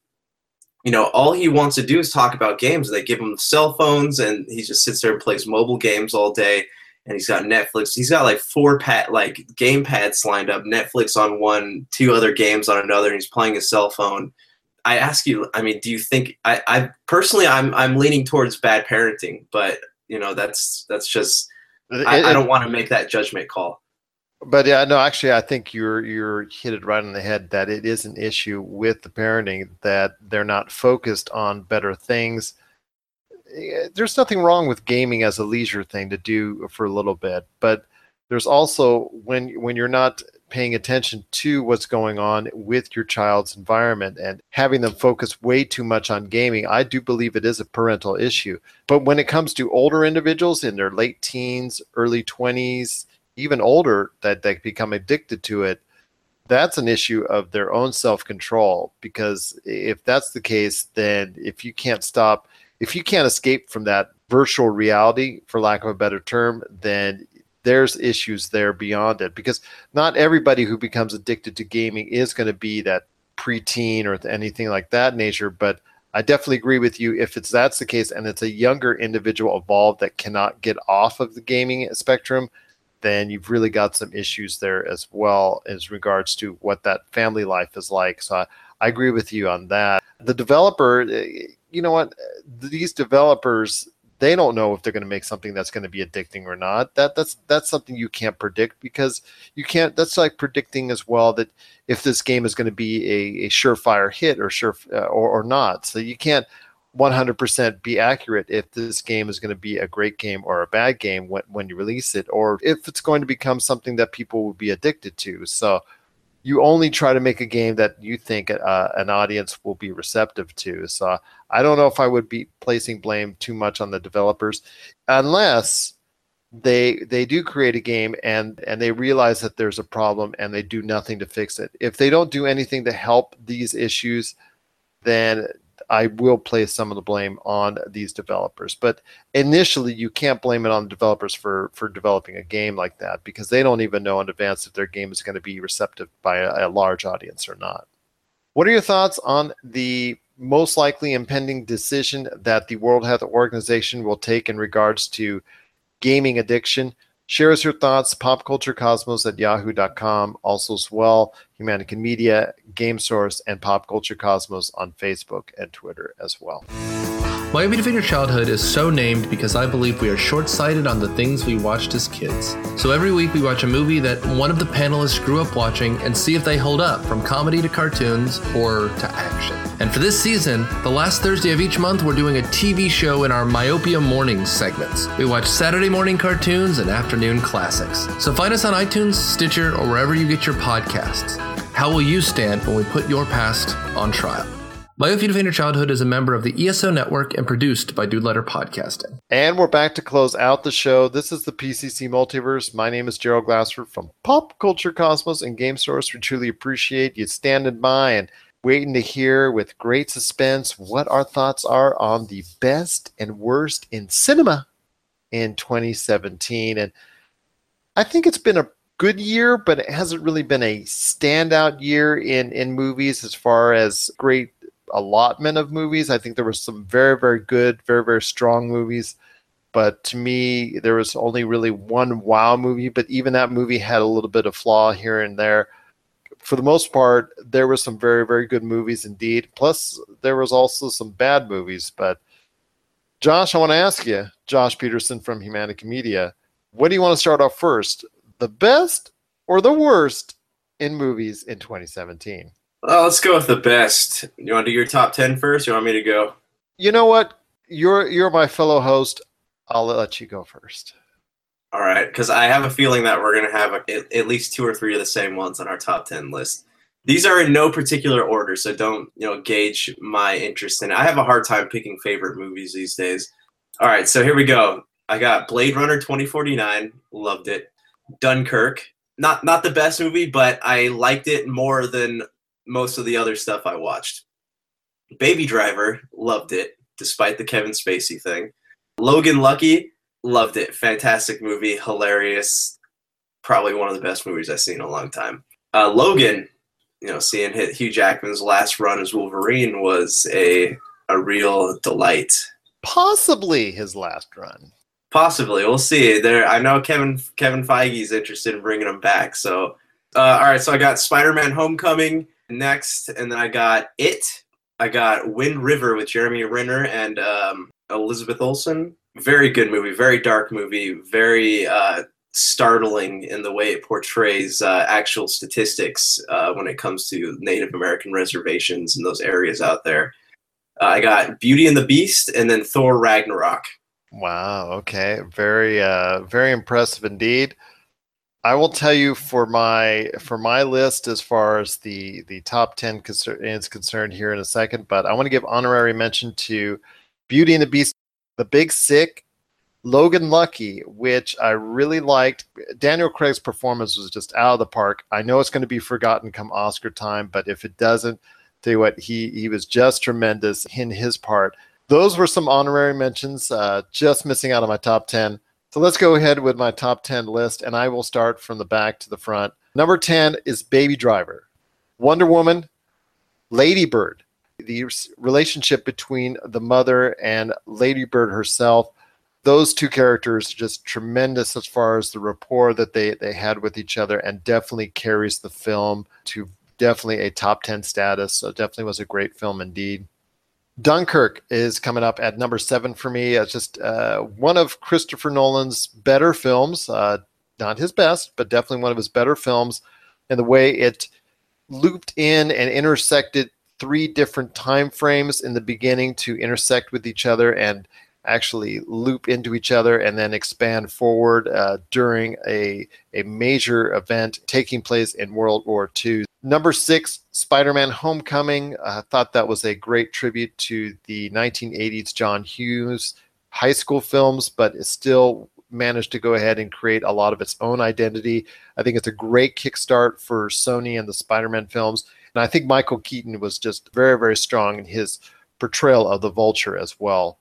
you know, all he wants to do is talk about games. They give him cell phones, and he just sits there and plays mobile games all day. And he's got Netflix. He's got like four pad like game pads lined up. Netflix on one, two other games on another, and he's playing his cell phone. I ask you, I mean, do you think I, I personally I'm I'm leaning towards bad parenting, but you know that's that's just I, I don't want to make that judgment call but yeah, no, actually, I think you're you're hit it right on the head that it is an issue with the parenting that they're not focused on better things. Eh, there's nothing wrong with gaming as a leisure thing to do for a little bit, but there's also when when you're not paying attention to what's going on with your child's environment and having them focus way too much on gaming, I do believe it is a parental issue. But when it comes to older individuals in their late teens, early 20s, even older that they become addicted to it that's an issue of their own self-control because if that's the case then if you can't stop if you can't escape from that virtual reality for lack of a better term then there's issues there beyond it because not everybody who becomes addicted to gaming is going to be that preteen or anything like that nature but I definitely agree with you. If it's that's the case, and it's a younger individual involved that cannot get off of the gaming spectrum, then you've really got some issues there as well as regards to what that family life is like. So I, I agree with you on that. The developer, eh, you know what? These developers, they don't know if they're going to make something that's going to be addicting or not. That that's that's something you can't predict because you can't. That's like predicting as well that if this game is going to be a, a surefire hit or sure uh, or, or not. So you can't 100% be accurate if this game is going to be a great game or a bad game when, when you release it, or if it's going to become something that people will be addicted to. So you only try to make a game that you think uh, an audience will be receptive to. So I don't know if I would be placing blame too much on the developers, unless they they do create a game and and they realize that there's a problem and they do nothing to fix it. If they don't do anything to help these issues, then I will place some of the blame on these developers. But initially, you can't blame it on developers for for developing a game like that because they don't even know in advance if their game is going to be receptive by a, a large audience or not. What are your thoughts on the most likely impending decision that the World Health Organization will take in regards to gaming addiction? Share us your thoughts, popculturecosmos at yahoo.com. Also, as well, Humanican Media, Game Source, and Pop Culture Cosmos on Facebook and Twitter as well. To Your Childhood is so named because I believe we are short sighted on the things we watched as kids. So every week we watch a movie that one of the panelists grew up watching and see if they hold up from comedy to cartoons, or to action. And for this season, the last Thursday of each month, we're doing a TV show in our Myopia Mornings segments. We watch Saturday morning cartoons and afternoon classics. So find us on iTunes, Stitcher, or wherever you get your podcasts. How will you stand when we put your past on trial? Defend Your Childhood is a member of the ESO network and produced by Dude Letter Podcasting. And we're back to close out the show. This is the PCC Multiverse. My name is Gerald Glassford from Pop Culture Cosmos and Game Source. We truly appreciate you standing by and waiting to hear with great suspense what our thoughts are on the best and worst in cinema in 2017. And I think it's been a good year, but it hasn't really been a standout year in, in movies as far as great allotment of movies. I think there were some very, very good, very, very strong movies. But to me, there was only really one wow movie, but even that movie had a little bit of flaw here and there. For the most part, there were some very, very good movies indeed. Plus, there was also some bad movies. But Josh, I want to ask you, Josh Peterson from Humanica Media, what do you want to start off first? The best or the worst in movies in 2017? Well, let's go with the best. You want to do your top 10 first? Or you want me to go? You know what? You're you're my fellow host. I'll let you go first. All right, because I have a feeling that we're going to have a, at, at least two or three of the same ones on our top 10 list. These are in no particular order, so don't you know gauge my interest in it. I have a hard time picking favorite movies these days. All right, so here we go. I got Blade Runner 2049, loved it. Dunkirk, not not the best movie, but I liked it more than most of the other stuff I watched. Baby Driver, loved it, despite the Kevin Spacey thing. Logan Lucky, loved it. Fantastic movie, hilarious. Probably one of the best movies I've seen in a long time. Uh, Logan, you know, seeing Hugh Jackman's last run as Wolverine was a a real delight. Possibly his last run. Possibly, we'll see. There, I know Kevin Kevin Feige's interested in bringing him back. So, uh, all right. So I got Spider-Man: Homecoming next, and then I got It. I got Wind River with Jeremy Renner and um, Elizabeth Olsen. Very good movie, very dark movie, very uh, startling in the way it portrays uh, actual statistics uh, when it comes to Native American reservations and those areas out there. Uh, I got Beauty and the Beast, and then Thor Ragnarok. Wow. Okay. Very, uh, very impressive indeed. I will tell you for my for my list as far as the the top ten is concerned here in a second, but I want to give honorary mention to Beauty and the Beast, The Big Sick, Logan Lucky, which I really liked. Daniel Craig's performance was just out of the park. I know it's going to be forgotten come Oscar time, but if it doesn't, tell you what, he he was just tremendous in his part. Those were some honorary mentions, uh, just missing out on my top ten. So let's go ahead with my top 10 list, and I will start from the back to the front. Number 10 is Baby Driver, Wonder Woman, Ladybird, the relationship between the mother and Ladybird herself. Those two characters are just tremendous as far as the rapport that they, they had with each other, and definitely carries the film to definitely a top 10 status. So, definitely was a great film indeed. Dunkirk is coming up at number seven for me. It's just uh, one of Christopher Nolan's better films. Uh, not his best, but definitely one of his better films. And the way it looped in and intersected three different time frames in the beginning to intersect with each other and actually loop into each other and then expand forward uh, during a, a major event taking place in World War II. Number six, Spider Man Homecoming. I thought that was a great tribute to the 1980s John Hughes high school films, but it still managed to go ahead and create a lot of its own identity. I think it's a great kickstart for Sony and the Spider Man films. And I think Michael Keaton was just very, very strong in his portrayal of the vulture as well.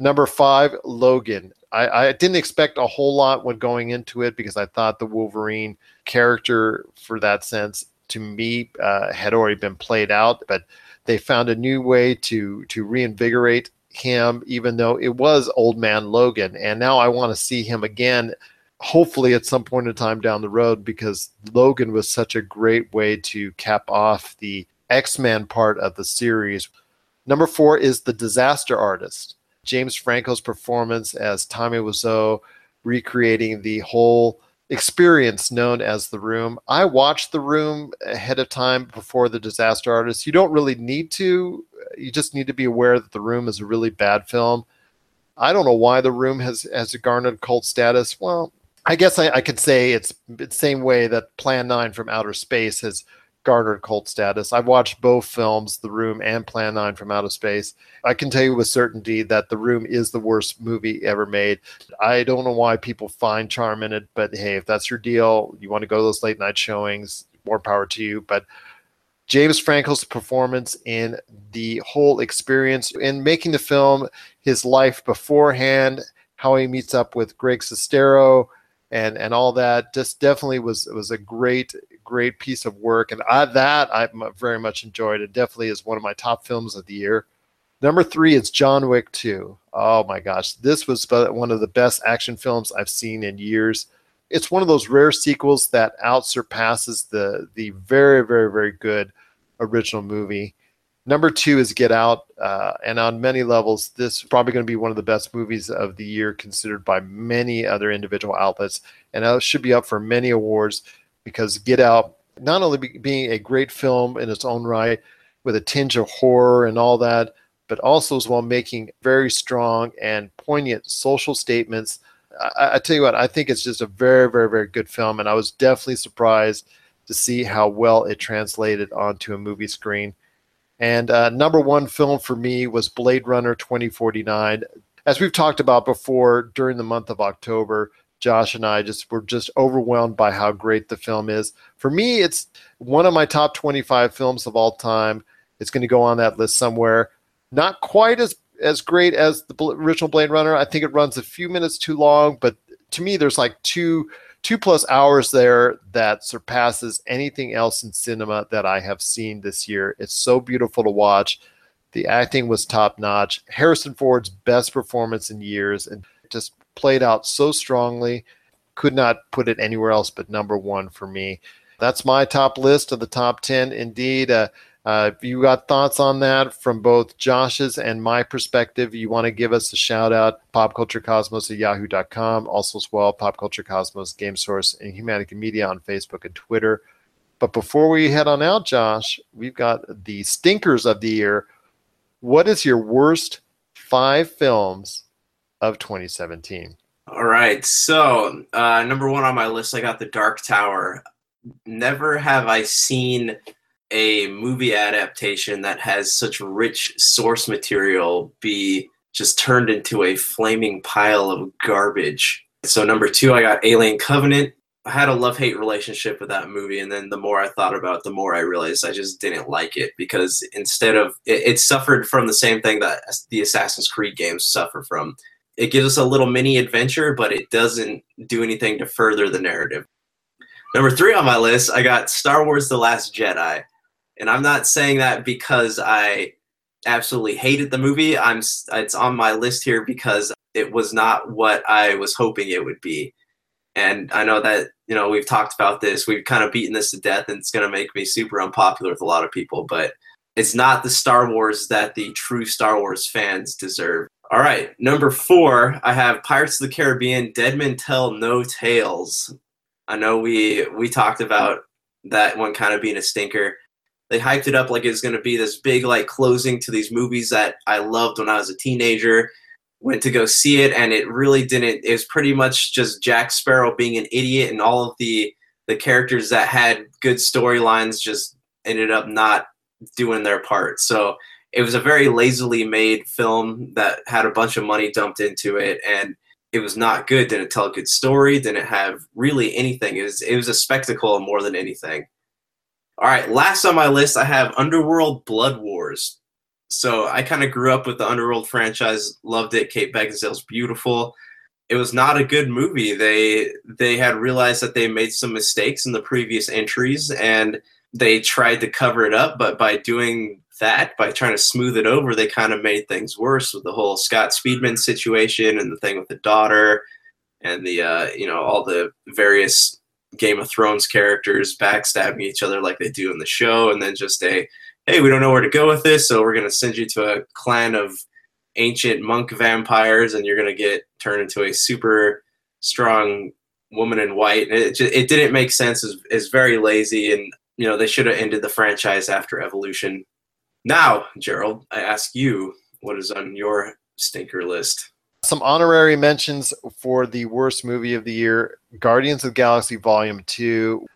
Number five, Logan. I, I, didn't expect a whole lot when going into it because I thought the Wolverine character, for that sense, to me, uh, had already been played out. But they found a new way to to reinvigorate him, even though it was old man Logan. And now I want to see him again, hopefully at some point in time down the road, because Logan was such a great way to cap off the X Men part of the series. Number four is the Disaster Artist. James Franco's performance as Tommy Wiseau recreating the whole experience known as The Room. I watched The Room ahead of time before The Disaster Artist. You don't really need to. You just need to be aware that The Room is a really bad film. I don't know why The Room has has garnered cult status. Well, I guess I, I could say it's the same way that Plan 9 from Outer Space has garnered cult status. I've watched both films, The Room and Plan 9 from Outer Space. I can tell you with certainty that The Room is the worst movie ever made. I don't know why people find charm in it, but hey, if that's your deal, you want to go to those late night showings, more power to you. But James Franco's performance in the whole experience in making the film, his life beforehand, how he meets up with Greg Sestero, and and all that. Just definitely was was a great great piece of work, and I, that I very much enjoyed. It definitely is one of my top films of the year. Number three is John Wick 2. Oh my gosh, this was one of the best action films I've seen in years. It's one of those rare sequels that out surpasses the the very very very good original movie. Number two is Get Out, uh, and on many levels, this is probably going to be one of the best movies of the year, considered by many other individual outlets, and it should be up for many awards because Get Out, not only be, being a great film in its own right, with a tinge of horror and all that, but also as well making very strong and poignant social statements. I, I tell you what, I think it's just a very, very, very good film, and I was definitely surprised to see how well it translated onto a movie screen. And uh, number one film for me was Blade Runner 2049. As we've talked about before during the month of October, Josh and I just were just overwhelmed by how great the film is. For me, it's one of my top 25 films of all time. It's going to go on that list somewhere. Not quite as as great as the original Blade Runner. I think it runs a few minutes too long, but to me, there's like two two plus hours there that surpasses anything else in cinema that I have seen this year. It's so beautiful to watch. The acting was top notch. Harrison Ford's best performance in years and just played out so strongly. Could not put it anywhere else but number one for me. That's my top list of the top 10. Indeed, uh, uh, if you got thoughts on that from both Josh's and my perspective, you want to give us a shout out, popculturecosmos at yahoo.com. Also, as well, Pop Culture Cosmos, Game Source, and Humanica Media on Facebook and Twitter. But before we head on out, Josh, we've got the stinkers of the year. What is your worst five films of 2017? All right. So, uh, number one on my list, I got The Dark Tower. Never have I seen a movie adaptation that has such rich source material be just turned into a flaming pile of garbage. So number two, I got Alien Covenant. I had a love hate relationship with that movie, and then the more I thought about it, the more I realized I just didn't like it because instead of it, it suffered from the same thing that the Assassin's Creed games suffer from. It gives us a little mini adventure, but it doesn't do anything to further the narrative. Number three on my list, I got Star Wars The Last Jedi. And I'm not saying that because I absolutely hated the movie. I'm it's on my list here because it was not what I was hoping it would be. And I know that, you know, we've talked about this. We've kind of beaten this to death and it's going to make me super unpopular with a lot of people, but it's not the Star Wars that the true Star Wars fans deserve. All right, number 4, I have Pirates of the Caribbean Dead Men Tell No Tales. I know we we talked about that one kind of being a stinker they hyped it up like it's going to be this big like closing to these movies that I loved when I was a teenager. Went to go see it, and it really didn't. It was pretty much just Jack Sparrow being an idiot, and all of the the characters that had good storylines just ended up not doing their part. So it was a very lazily made film that had a bunch of money dumped into it, and it was not good. Didn't tell a good story. Didn't have really anything. It was it was a spectacle more than anything. All right, last on my list, I have Underworld Blood Wars. So I kind of grew up with the Underworld franchise, loved it. Kate Beckinsale's beautiful. It was not a good movie. They they had realized that they made some mistakes in the previous entries, and they tried to cover it up. But by doing that, by trying to smooth it over, they kind of made things worse with the whole Scott Speedman situation and the thing with the daughter, and the uh, you know all the various Game of Thrones characters backstabbing each other like they do in the show, and then just a hey, we don't know where to go with this, so we're gonna send you to a clan of ancient monk vampires, and you're gonna get turned into a super strong woman in white. And it just, it didn't make sense. It's, it's very lazy, and you know they should have ended the franchise after Evolution. Now, Gerald, I ask you, what is on your stinker list? Some honorary mentions for the worst movie of the year Guardians of the Galaxy Volume 2,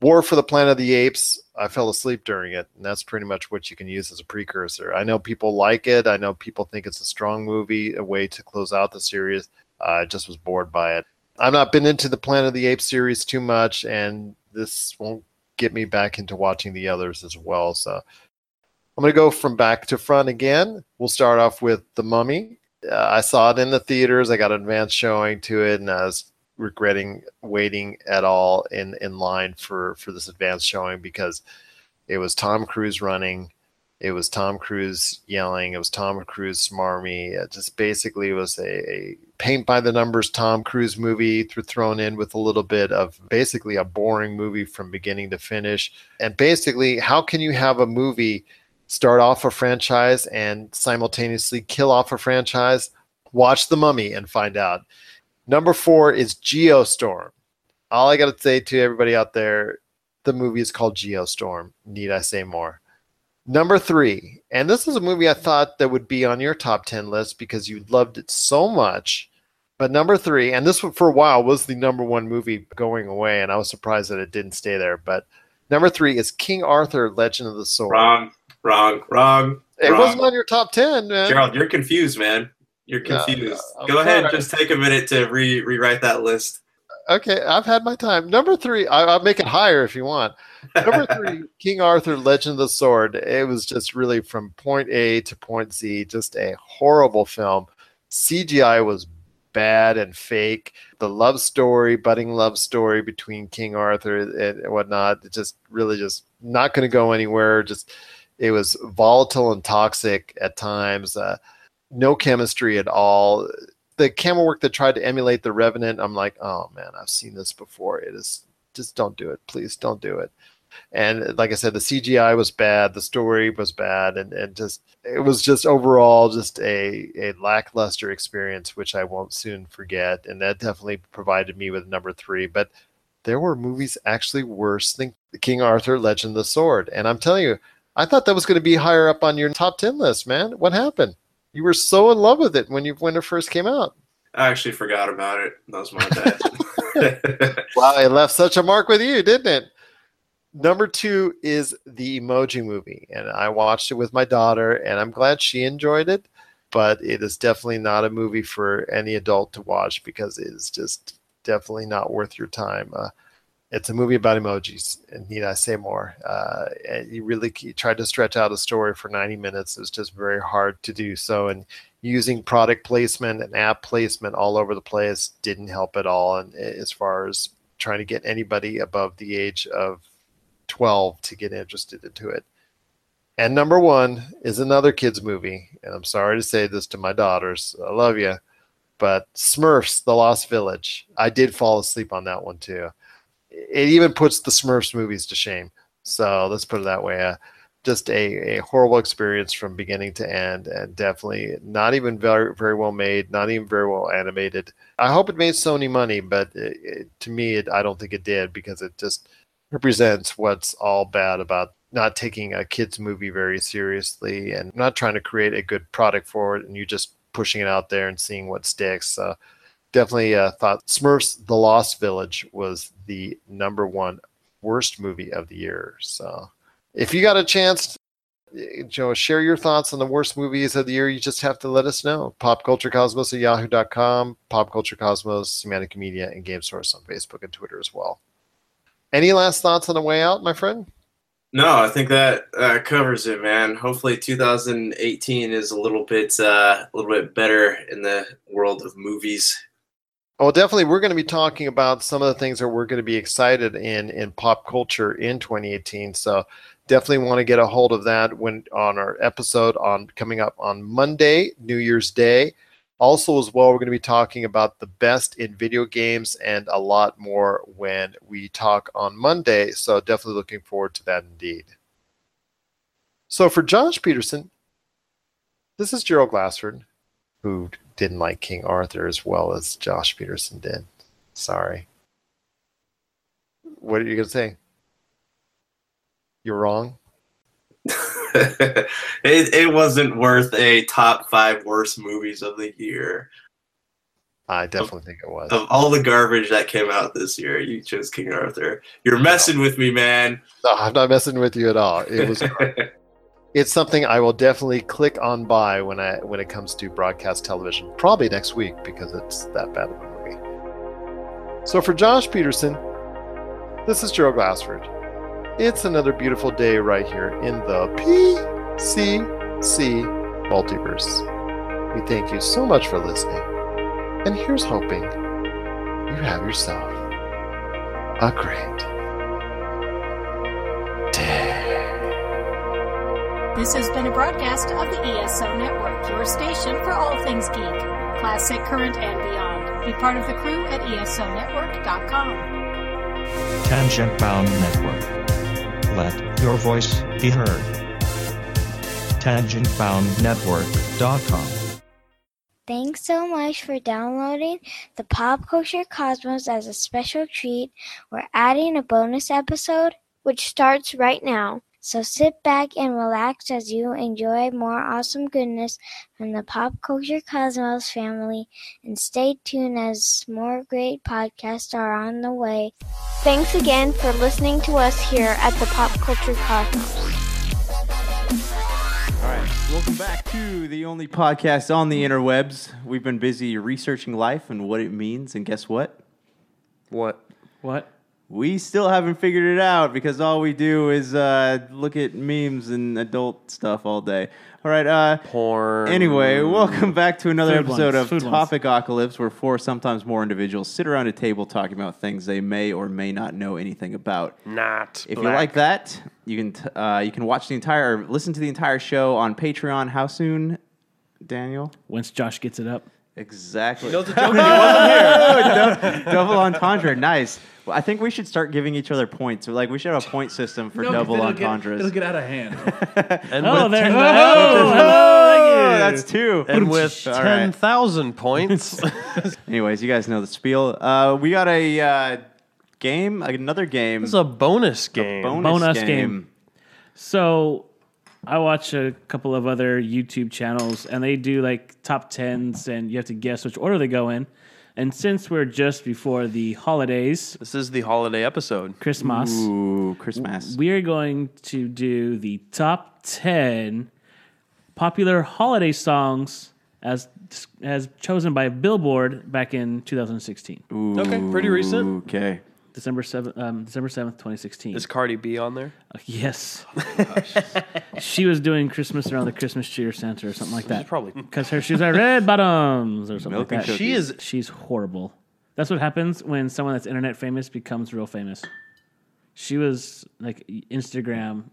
War for the Planet of the Apes. I fell asleep during it, and that's pretty much what you can use as a precursor. I know people like it. I know people think it's a strong movie, a way to close out the series. I just was bored by it. I've not been into the Planet of the Apes series too much, and this won't get me back into watching the others as well. So I'm going to go from back to front again. We'll start off with The Mummy. Uh, I saw it in the theaters. I got an advanced showing to it, and I was regretting waiting at all in in line for for this advanced showing because it was Tom Cruise running. It was Tom Cruise yelling. It was Tom Cruise smarmy. It just basically was a, a paint by the numbers Tom Cruise movie th- thrown in with a little bit of basically a boring movie from beginning to finish. And basically, how can you have a movie start off a franchise and simultaneously kill off a franchise? Watch The Mummy and find out. Number four is Geostorm. All I got to say to everybody out there the movie is called Geostorm. Need I say more? Number three, and this is a movie I thought that would be on your top 10 list because you loved it so much. But number three, and this for a while was the number one movie going away, and I was surprised that it didn't stay there. But number three is King Arthur: Legend of the Sword. Wrong, wrong, wrong. It wrong. wasn't on your top ten, man. Gerald, you're confused, man. You're confused. I'm Go ahead, just take a minute to re- rewrite that list. Okay, I've had my time. Number three, I, I'll make it higher if you want. Number three, King Arthur: Legend of the Sword. It was just really from point A to point Z, just a horrible film. CGI was bad and fake. The love story, budding love story between King Arthur and whatnot, it just really just not going to go anywhere. Just it was volatile and toxic at times. Uh, no chemistry at all. The camera work that tried to emulate the Revenant, I'm like, oh man, I've seen this before. It is just don't do it, please don't do it. And like I said, the CGI was bad, the story was bad, and, and just it was just overall just a, a lackluster experience, which I won't soon forget. And that definitely provided me with number three. But there were movies actually worse than King Arthur: Legend of the Sword. And I'm telling you, I thought that was going to be higher up on your top ten list, man. What happened? You were so in love with it when you when it first came out. I actually forgot about it. That was my bad. Wow, it left such a mark with you, didn't it? Number two is the Emoji Movie, and I watched it with my daughter, and I'm glad she enjoyed it. But it is definitely not a movie for any adult to watch because it is just definitely not worth your time. Uh, it's a movie about emojis, and need I say more? Uh, you really he tried to stretch out a story for 90 minutes. It was just very hard to do so, and using product placement and app placement all over the place didn't help at all. And as far as trying to get anybody above the age of 12 to get interested into it. And number one is another kids movie, and I'm sorry to say this to my daughters. I love you, but Smurfs: The Lost Village. I did fall asleep on that one too. It even puts the Smurfs movies to shame. So let's put it that way. Uh, just a, a horrible experience from beginning to end, and definitely not even very very well made, not even very well animated. I hope it made Sony money, but it, it, to me, it, I don't think it did because it just represents what's all bad about not taking a kids movie very seriously and not trying to create a good product for it and you just pushing it out there and seeing what sticks so definitely uh, thought smurfs the lost village was the number one worst movie of the year so if you got a chance you know, share your thoughts on the worst movies of the year. You just have to let us know. Popculturecosmos at yahoo.com, Popculturecosmos, Humanica Media, and Game Source on Facebook and Twitter as well. Any last thoughts on the way out, my friend? No, I think that uh, covers it, man. Hopefully, 2018 is a little bit uh, a little bit better in the world of movies. Well, definitely, we're going to be talking about some of the things that we're going to be excited in in pop culture in 2018. So, definitely want to get a hold of that when on our episode on coming up on Monday, New Year's Day. Also, as well, we're going to be talking about the best in video games and a lot more when we talk on Monday. So, definitely looking forward to that indeed. So, for Josh Peterson, this is Gerald Glassford, who didn't like King Arthur as well as Josh Peterson did. Sorry. What are you going to say? You're wrong. it, it wasn't worth a top five worst movies of the year. I definitely think it was. Of all the garbage that came out this year, you chose King Arthur. You're messing with me, man. No, I'm not messing with you at all. It was. it's something I will definitely click on by when I when it comes to broadcast television. Probably next week because it's that bad of a movie. So for Josh Peterson, this is Gerald Glassford. It's another beautiful day right here in the PCC multiverse. We thank you so much for listening. And here's hoping you have yourself a great This has been a broadcast of the ESO Network, your station for all things geek, classic, current, and beyond. Be part of the crew at ESONetwork.com. Tangent Bound Network. Let your voice be heard. TangentBoundNetwork.com. Thanks so much for downloading the Pop Culture Cosmos as a special treat. We're adding a bonus episode, which starts right now. So sit back and relax as you enjoy more awesome goodness from the Pop Culture Cosmos family and stay tuned as more great podcasts are on the way. Thanks again for listening to us here at the Pop Culture Cosmos. All right, welcome back to the only podcast on the interwebs. We've been busy researching life and what it means, and guess what? What? What? We still haven't figured it out because all we do is uh, look at memes and adult stuff all day. All right. Uh, Porn. Anyway, welcome back to another Food episode ones, of food ones. Topic Apocalypse, where four, sometimes more individuals sit around a table talking about things they may or may not know anything about. Not. If you black. like that, you can t- uh, you can watch the entire, or listen to the entire show on Patreon. How soon, Daniel? Once Josh gets it up. Exactly. No, it's a joke. He wasn't Dou- double entendre, nice. Well, I think we should start giving each other points. Like we should have a point system for No, 'cause double it'll get- entendres. it'll get out of hand. And Oh, with there- 10 oh, Oh, that's two. And with All right. 10,000 points. Anyways, you guys know the spiel. Uh, we got a uh, game, another game. This is a bonus game. bonus, bonus game. game. So I watch a couple of other YouTube channels and they do like top tens and you have to guess which order they go in. And since we're just before the holidays, this is the holiday episode. Christmas. Ooh, Christmas. We are going to do the top 10 popular holiday songs as as chosen by Billboard back in 2016. Okay, pretty recent. Okay. December 7th, um, December 7th, 2016. Is Cardi B on there? Uh, yes. she was doing Christmas around the Christmas Cheer Center or something like that. She's probably- because her shoes are red bottoms or something Milk like and that. cookies. She is- She's horrible. That's what happens when someone that's internet famous becomes real famous. She was like Instagram,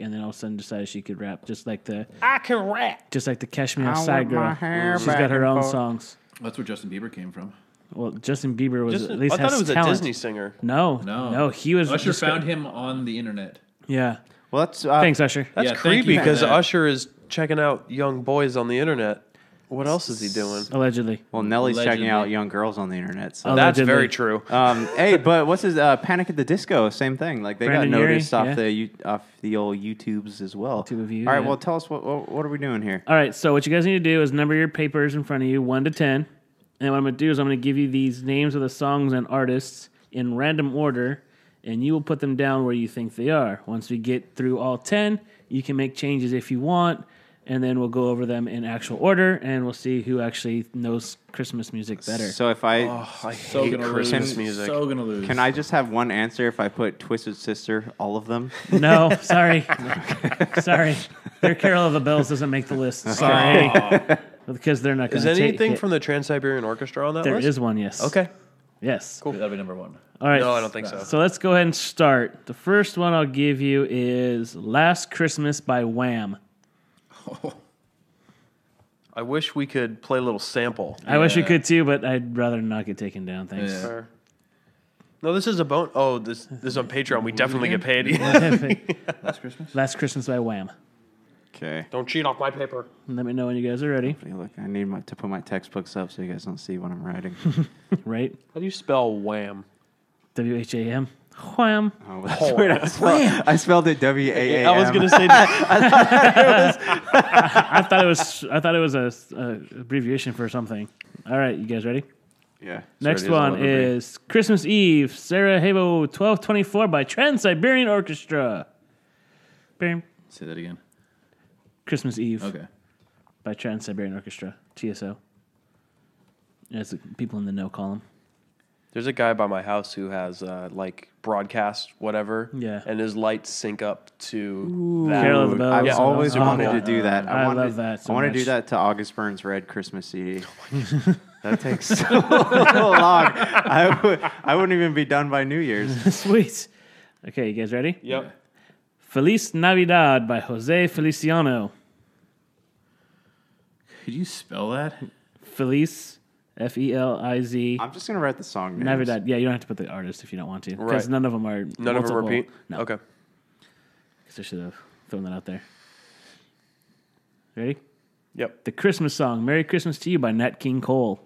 and then all of a sudden decided she could rap, just like the I can rap. just like the Cashmere I Side want my Girl. hair She's back got her and own forth. songs. That's where Justin Bieber came from. Well, Justin Bieber was Justin- at least I thought has it was a. Disney singer. No, No, no, he was. Usher just- found him on the internet. Yeah. Well, that's uh, Thanks, Usher. That's Yeah, thank creepy you for because that. Usher is checking out young boys on the internet. What else is he doing? Allegedly. Well, Nelly's checking out young girls on the internet. So. That's Allegedly. very true. Um, hey, but what's his uh, Panic at the Disco? Same thing. Like they Brandon got Urie, noticed off yeah. the you- off the old YouTubes as well. YouTube of you, All right. yeah. Well, tell us what, what what are we doing here? All right, so what you guys need to do is number your papers in front of you, one to ten. And what I'm going to do is I'm going to give you these names of the songs and artists in random order, and you will put them down where you think they are. Once we get through all 10, you can make changes if you want, and then we'll go over them in actual order, and we'll see who actually knows Christmas music better. So if I Oh, I So hate gonna Christmas lose. music. So gonna lose. can I just have one answer if I put Twisted Sister, all of them? no, sorry. sorry. Their Carol of the Bells doesn't make the list. Sorry. because they're not going Is to take anything from the Trans Siberian Orchestra on that There list? is one, yes. Okay. Yes. Cool. That'll be number one. All right. No, I don't think so. So let's go ahead and start. The first one I'll give you is Last Christmas by Wham. I wish we could play a little sample. I wish we could too, but I'd rather not get taken down. Thanks. Fair. No, this is a bone. Oh, this this is on Patreon. We definitely get paid. Last Christmas. Last Christmas by Wham. Okay. Don't cheat off my paper. Let me know when you guys are ready. Look, I need my, to put my textbooks up so you guys don't see what I'm writing. Right? How do you spell wham? W H A M. Wham. Oh, that's weird. I spelled, I spelled it W A A. I was gonna say. I thought it was. I thought it was a, a abbreviation for something. All right, you guys ready? Yeah. Next Sure it is. I'll one agree. is Christmas Eve, Sarah Sarajevo 1224 by Trans Siberian Orchestra. Bam. Say that again. Christmas Eve Okay. by Trans Siberian Orchestra, TSO. As the people in the know call them. There's a guy by my house who has uh, like broadcast whatever. Yeah. And his lights sync up to Ooh. that. Carol of the Bells. I've Yeah. always Super wanted cool. to do that. I wanted, love that so I want to do much. that to August Burns Red Christmas CD. that takes so long. I would, I wouldn't even be done by New Year's. Sweet. Okay, you guys ready? Yep. Feliz Navidad by Jose Feliciano. Could you spell that? Feliz, F E L I Z. I'm just gonna write the song names. Navidad. Yeah, you don't have to put the artist if you don't want to, because Right. none of them are. None of them multiple- repeat? No. Okay. Because I should have thrown that out there. Ready? Yep. The Christmas song, "Merry Christmas to You" by Nat King Cole.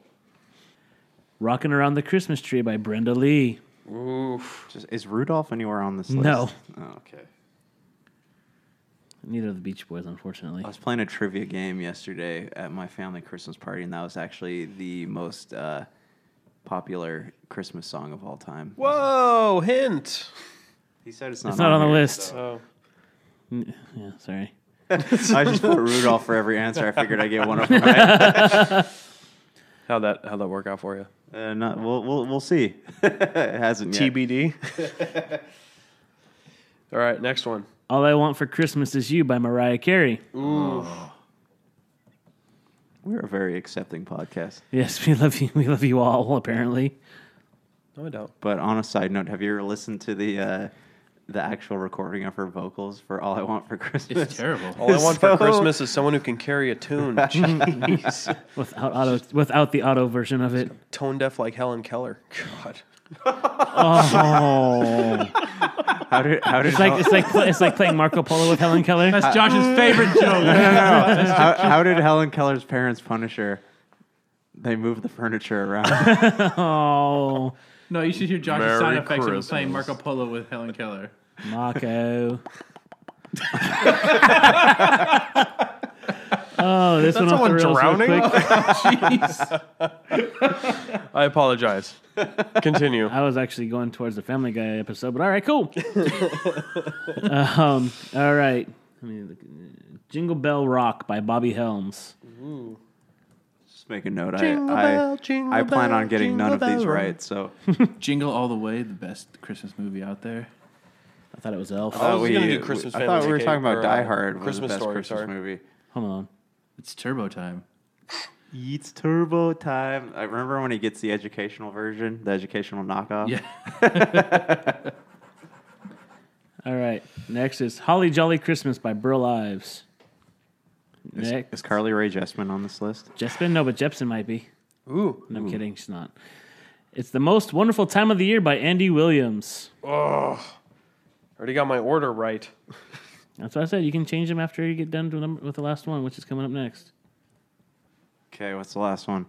"Rocking Around the Christmas Tree" by Brenda Lee. Oof. Just, is Rudolph anywhere on this list? No. Oh, okay. Neither of the Beach Boys, unfortunately. I was playing a trivia game yesterday at my family Christmas party, and that was actually the most uh, popular Christmas song of all time. Whoa! Hint. He said it's not. It's not on the here, list. so- Oh. N- Yeah, sorry. I just put Rudolph for every answer. I figured I'd get one of them right. How'd that how'd that work out for you? Uh, not, we'll, we'll, we'll see. it hasn't yet. TBD. All right, next one. "All I Want for Christmas Is You" by Mariah Carey. Ooh. We're a very accepting podcast. Yes, we love you. We love you all. Apparently, No, I don't. But on a side note, have you ever listened to the uh, the actual recording of her vocals for "All I Want for Christmas"? It's terrible. All I want for So- Christmas is someone who can carry a tune. Jeez. without auto, without the auto version of it. Tone deaf like Helen Keller. God. Oh, How did how did it's like it's like it's like playing Marco Polo with Helen Keller. That's Josh's favorite joke. no, no, no. how, how did Helen Keller's parents punish her? They moved the furniture around. oh, No, you should hear Josh's Merry sound effects of Christmas. playing Marco Polo with Helen Keller. Marco. oh, this That's one off the someone rails real drowning? quick. Jeez. I apologize. Continue. I was actually going towards the Family Guy episode, but all right, cool. um, all right. Let me look. Jingle Bell Rock by Bobby Helms. Just make a note. I Jingle I, bell, jingle I plan bell, on getting none of jingle these bell right. So Jingle All the Way, the best Christmas movie out there. I thought it was Elf. I was we, gonna do Christmas I Family thought we were Vacation- talking about or, Die Hard. was the Christmas best Story, Christmas sorry. movie. Hold on. It's Turbo Time. It's Turbo Time. I remember when he gets the educational version, the educational knockoff. Yeah. All right. Next is Holly Jolly Christmas by Burl Ives. Is, Next. is Carly Rae Jepsen on this list? Jepsen? No, but Jepsen might be. Ooh. No, I'm kidding. She's not. It's The Most Wonderful Time of the Year by Andy Williams. Oh. Already got my order right. That's what I said. You can change them after you get done number, with the last one, which is coming up next. Okay, what's the last one?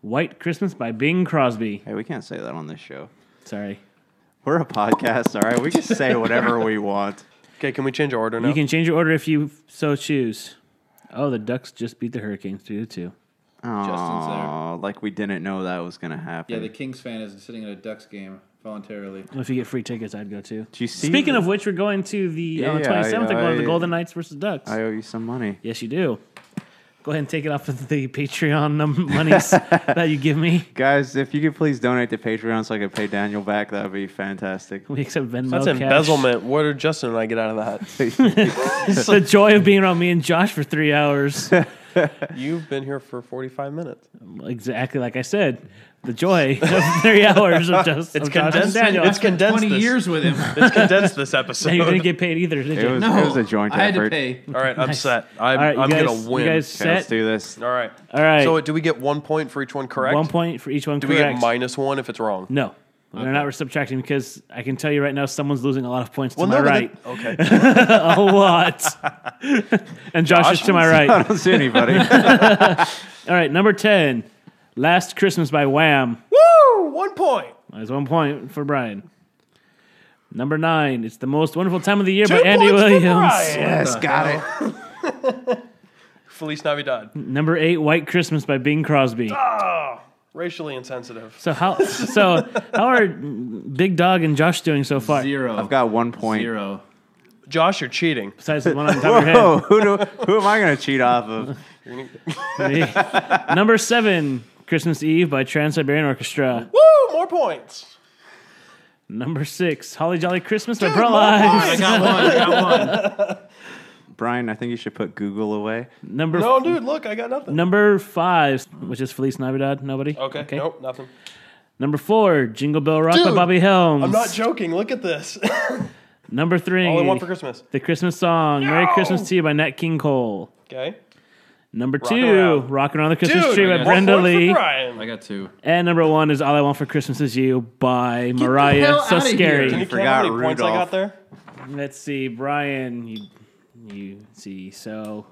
White Christmas by Bing Crosby. Hey, we can't say that on this show. Sorry. We're a podcast, all right? We can say whatever we want. Okay, can we change our order now? You can change your order if you so choose. Oh, the Ducks just beat the Hurricanes 3 to 2. Justin's there. Oh, like we didn't know that was gonna happen. Yeah, the Kings fan is sitting at a Ducks game voluntarily. If you get free tickets, I'd go too. Do you see Speaking the- of which, we're going to the uh, Yeah, 27th. I- I, go to the I- Golden Knights versus Ducks. I owe you some money. yes, you do. Go ahead and take it off of the Patreon num- monies that you give me. Guys, if you could please donate to Patreon so I could pay Daniel back, that would be fantastic. We accept Venmo. That's cash. embezzlement. What did Justin and I get out of that? the joy of being around me and Josh for three hours. You've been here for 45 minutes. exactly like I said. The joy of three hours of just It's of Josh condensed. Daniel. It's condensed. 20 this- years with him. It's condensed this episode. Now you didn't get paid either, did It you? was, No, it was a joint I had effort. to pay. All right, I'm Nice. set. I'm, All right, you I'm guys- gonna win. You guys Okay, let's do this. All right. All right. So uh, do we get one point for each one correct? One point for each one Do we correct. get minus one if it's wrong? no. We're not subtracting because I can tell you right now someone's losing a lot of points to Well, my no, but right. then- okay. a lot. and Josh, is to my right. I don't see anybody. All right, number 10, Last Christmas by Wham. Woo! One point. That's one point for Brian. Number nine, It's the Most Wonderful Time of the Year by Andy points for Williams. Brian. yes, got it. Feliz Navidad. Number eight, White Christmas by Bing Crosby. Ah, racially insensitive. So how so how are Big Dog and Josh doing so far? Zero. I've got one point. Zero. Josh, you're cheating. Besides the one on top of your Whoa, head. who, do, who am I going to cheat off of? Me. Number seven, Christmas Eve by Trans Siberian Orchestra. Woo! more points. Number six, Holly Jolly Christmas by Dude, Pearl more Eyes. I got one, I got one. Brian, I think you should put Google away. Number No, dude, look, I got nothing. Number five, which is Feliz Navidad. Nobody. Okay, nope, nothing. Number four, Jingle Bell Rock by Dude, Bobby Helms. I'm not joking. Look at this. Number three, All I Want for Christmas. The Christmas song, Merry Christmas to You by Nat King Cole. Okay. Number Rockin' two, Around. Rockin' Around the Christmas Dude, Tree I by got Brenda one for Lee. Brian. I got two. And number one is All I Want for Christmas Is You by Mariah. hell So outta here. scary. Can you count how many points I got there? Let's see, Brian. You, you see. So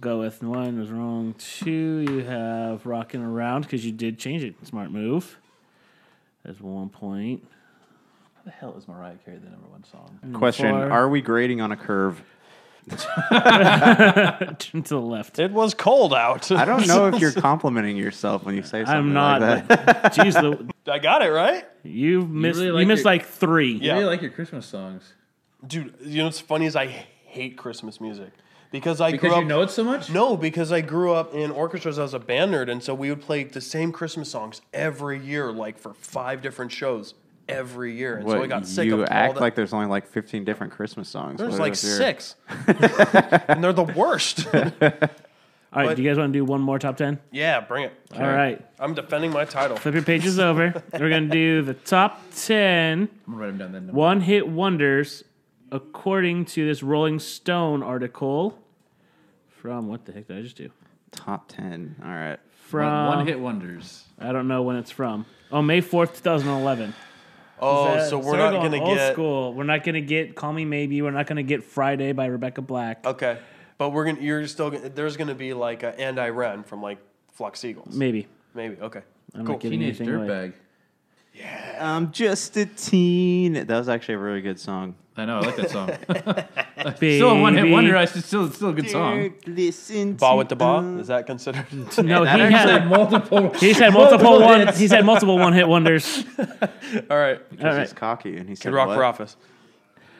go with one was wrong. Two, you have rocking Around because you did change it. Smart move. That's one point. How the hell is Mariah Carey the number one song? And Question: four- Are we grading on a curve? Turn to the left. It was cold out. I don't know if you're complimenting yourself when you say something I'm not. like that. Jeez, the, I got it right. you missed. You, really like missed your- like three. You really like your Christmas songs. Dude, you know what's funny is I hate Christmas music because I Because grew you up, know it so much? No, because I grew up in orchestras as a band nerd, and so we would play the same Christmas songs every year, like for five different shows every year, and so I got sick you of all act the, like there's only like 15 different Christmas songs. There's What like six, and they're the worst. All right. But- do you guys want to do one more top ten? yeah, bring it. All right. I'm defending my title. Flip your pages over. We're gonna do the top ten I'm gonna write them down then. one hit wonders according to this Rolling Stone article from what the heck did I just do? Top 10. All right. From one hit wonders. I don't know when it's from. Oh, May fourth, two thousand eleven. Oh, so we're not gonna old get school. We're not gonna get "Call Me Maybe." We're not gonna get "Friday" by Rebecca Black. okay, but we're gonna. You're still. gonna There's gonna be like a "And I Ran" from like Flock Seagulls. Maybe. Maybe. Okay. I'm cool. not giving Teenage anything away. Dirtbag. I'm just a teen. That was actually a really good song. I know. I like that song. Still a one hit wonder. I still, still, still a good song. Listen Ba with the ball? Is that considered? No, he had multiple. He's had multiple one. hits. He's had multiple one hit wonders. All right. Because All right. he's cocky and he said Kid Rock what? for office.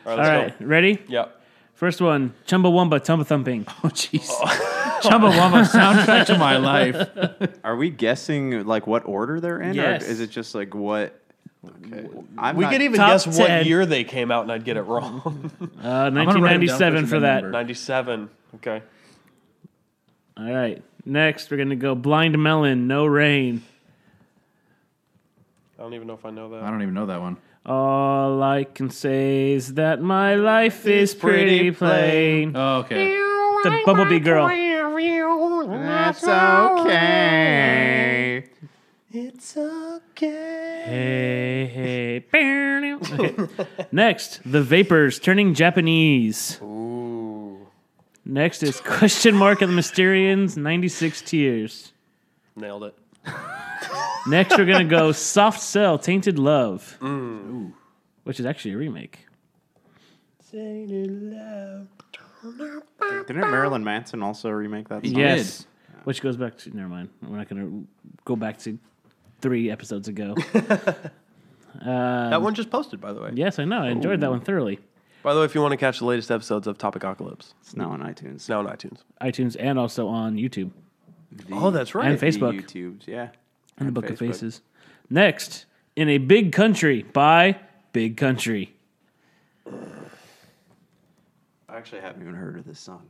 All All right. Let's right, ready? go. Yep. First one, Chumbawamba, Tumba Thumping. Oh, jeez. Oh. Chumbawamba soundtrack to my life. Are we guessing like what order they're in, Yes. or is it just like what? Okay. I'm We not- could even Top guess 10. what year they came out, and I'd get it wrong. Uh, gonna write 'em down 1997 first for that. number. 97. Okay. All right. Next, we're gonna go Blind Melon, No Rain. I don't even know if I know that. I don't even know that one. All I can say is that my life is pretty plain. Oh, okay. The Bumblebee Girl. That's okay. It's okay. Hey, hey. Okay. Next, The Vapors, Turning Japanese. Ooh. Next is Question Mark and the Mysterians, 96 Tears. Nailed it. Next, we're gonna go Soft Cell, Tainted Love, Mm. which is actually a remake. Tainted Love Didn't Marilyn Manson also remake that song? Yes, which goes back to. Never mind. We're not gonna go back to three episodes ago. Um, that one just posted, by the way. Yes, I know. I enjoyed that one thoroughly. By the way, if you want to catch the latest episodes of Topic Apocalypse, It's now on iTunes. it's now on iTunes. iTunes and also on YouTube oh, that's right. and Facebook YouTube's, yeah. and the Book of Facebook. Faces. Next, in a big country by Big Country. I actually haven't even heard of this song.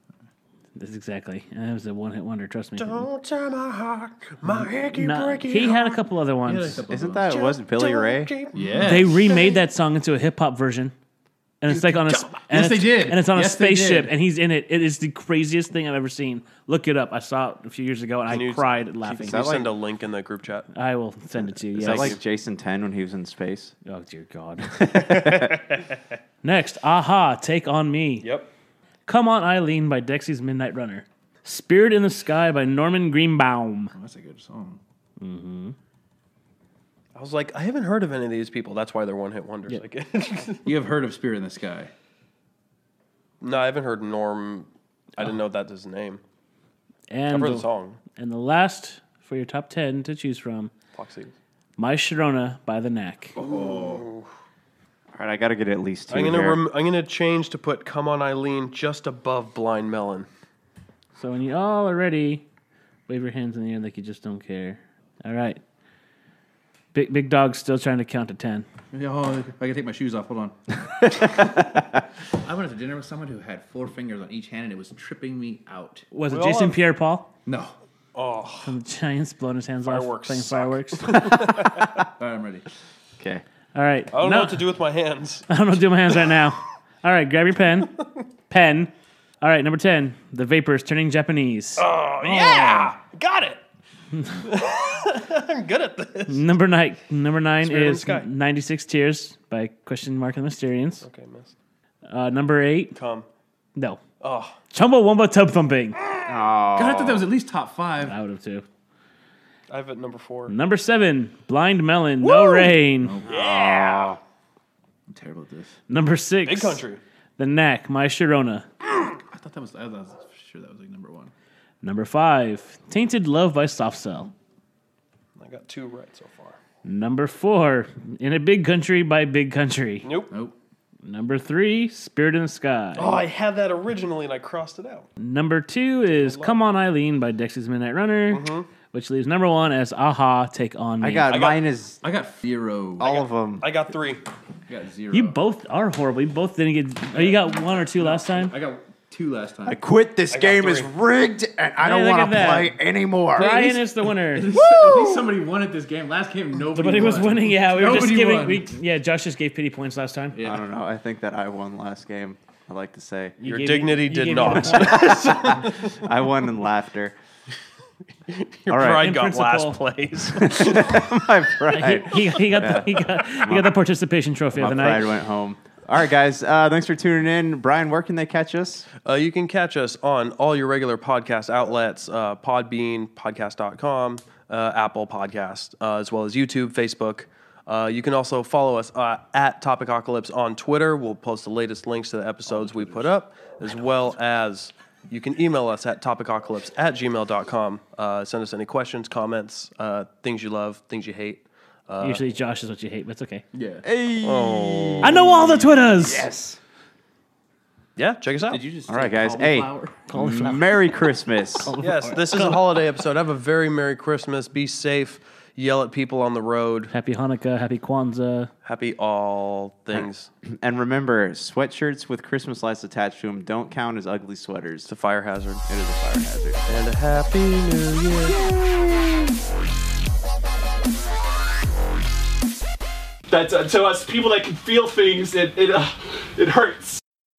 That's exactly. That was a one-hit wonder. Trust me. Don't tear my heart, my achy No, breaky he had a couple other ones. Isn't that it wasn't Billy Ray? Yeah. They remade that song into a hip hop version. And it's like on a and Yes, it's, they did. and it's on Yes, a spaceship, and he's in it. It is the craziest thing I've ever seen. Look it up. I saw it a few years ago, and Can I you- cried laughing. Can you send like- a link in the group chat? I will send it to you. Is Yes. that like Jason 10 when he was in space? oh dear God. Next, Aha, Take on Me. Yep. Come on, Eileen by Dexys Midnight Runner. Spirit in the Sky by Norman Greenbaum. Oh, that's a good song. Mm-hmm. I was like, I haven't heard of any of these people. That's why they're one hit wonders. Yeah. Like, You have heard of Spirit in the Sky. no, I haven't heard Norm. I didn't oh. know that's his name. And I've heard the, the song. and the last for your top ten to choose from, Foxy. My Sharona by The Knack. All right, I got to get at least 2 I'm gonna here. rem- I'm gonna change to put "Come On Eileen" just above "Blind Melon." So when you all are ready, wave your hands in the air like you just don't care. All right. Big Big Dog's still trying to count to ten. Oh, I can take my shoes off. Hold on. I went out to dinner with someone who had four fingers on each hand, and it was tripping me out. Was it Jason Pierre-Paul? No. Oh, From the Giants blowing his hands Fireworks off playing suck. fireworks. All right, I'm ready. Okay. All right. I don't No- know what to do with my hands. I don't know what to do with my hands right now. All right, grab your pen. pen. All right, number 10. The Vapors turning Japanese. Oh, yeah, got it. I'm good at this. Number nine. Number nine Spirit in the is Sky. 96 Tears by Question Mark and the Mysterians. Okay, miss. Uh, number eight. Come. No. Oh, Chumbawamba Tub Thumping. God, I thought that was at least top five. I would have too. I have it number four. Number seven. Blind Melon. No Rain. Yeah. I'm terrible at this. Number six. Big country. The Knack. My Sharona. I thought that was. I was sure that was like number one. Number five. Tainted Love by Soft Cell. I got two right so far. Number four. In a Big Country by Big Country. Nope. Nope. Number three. Spirit in the Sky. Oh, I had that originally and I crossed it out. Number two is Come On Eileen by Dexys Midnight Runner, Mm-hmm. Which leaves number one as Aha Take On Me. I got, mine is I got zero. all of them. I got three. I got zero. You both are horrible. You both didn't get. Oh, you got one or two last time? I got two last time. I quit. This got game is three. rigged, and I Hey, don't look want at to that. play anymore. Brian is the winner. At least, at least somebody won at this game. Last game, nobody. But he was won. winning. Yeah, we were just Nobody giving. won. We, yeah, Josh just gave pity points last time. Yeah. I don't know. I think that I won last game. I like to say You Your gave me- dignity you did gave me not. the point. I won in laughter. Your All right. pride In got principle. last place. My pride. he, he, he got the, he got he got the participation trophy My of the pride night. went home. All right, guys. Uh, thanks for tuning in. Brian, where can they catch us? Uh, you can catch us on all your regular podcast outlets uh, Podbean, podcast.com, uh, Apple Podcast, uh, as well as YouTube, Facebook. Uh, you can also follow us uh, at Topicocalypse on Twitter. We'll post the latest links to the episodes we put up, as well as you can email us at topicocalypse at gmail.com. Uh, send us any questions, comments, uh, things you love, things you hate. Uh, Usually Josh is what you hate, but it's okay. Yeah. Hey. oh. I know all the Twitters. Yes. Yeah, check us out. Did you just? All right, guys. Hey, cauliflower? Cauliflower. Merry Christmas. Yes, this is a holiday episode. Have a very Merry Christmas. Be safe. Yell at people on the road. Happy Hanukkah. Happy Kwanzaa. Happy all things. And remember, sweatshirts with Christmas lights attached to them don't count as ugly sweaters. It's a fire hazard. It is a fire hazard. And a happy new year. That's uh, to us people that can feel things. It it uh, it hurts.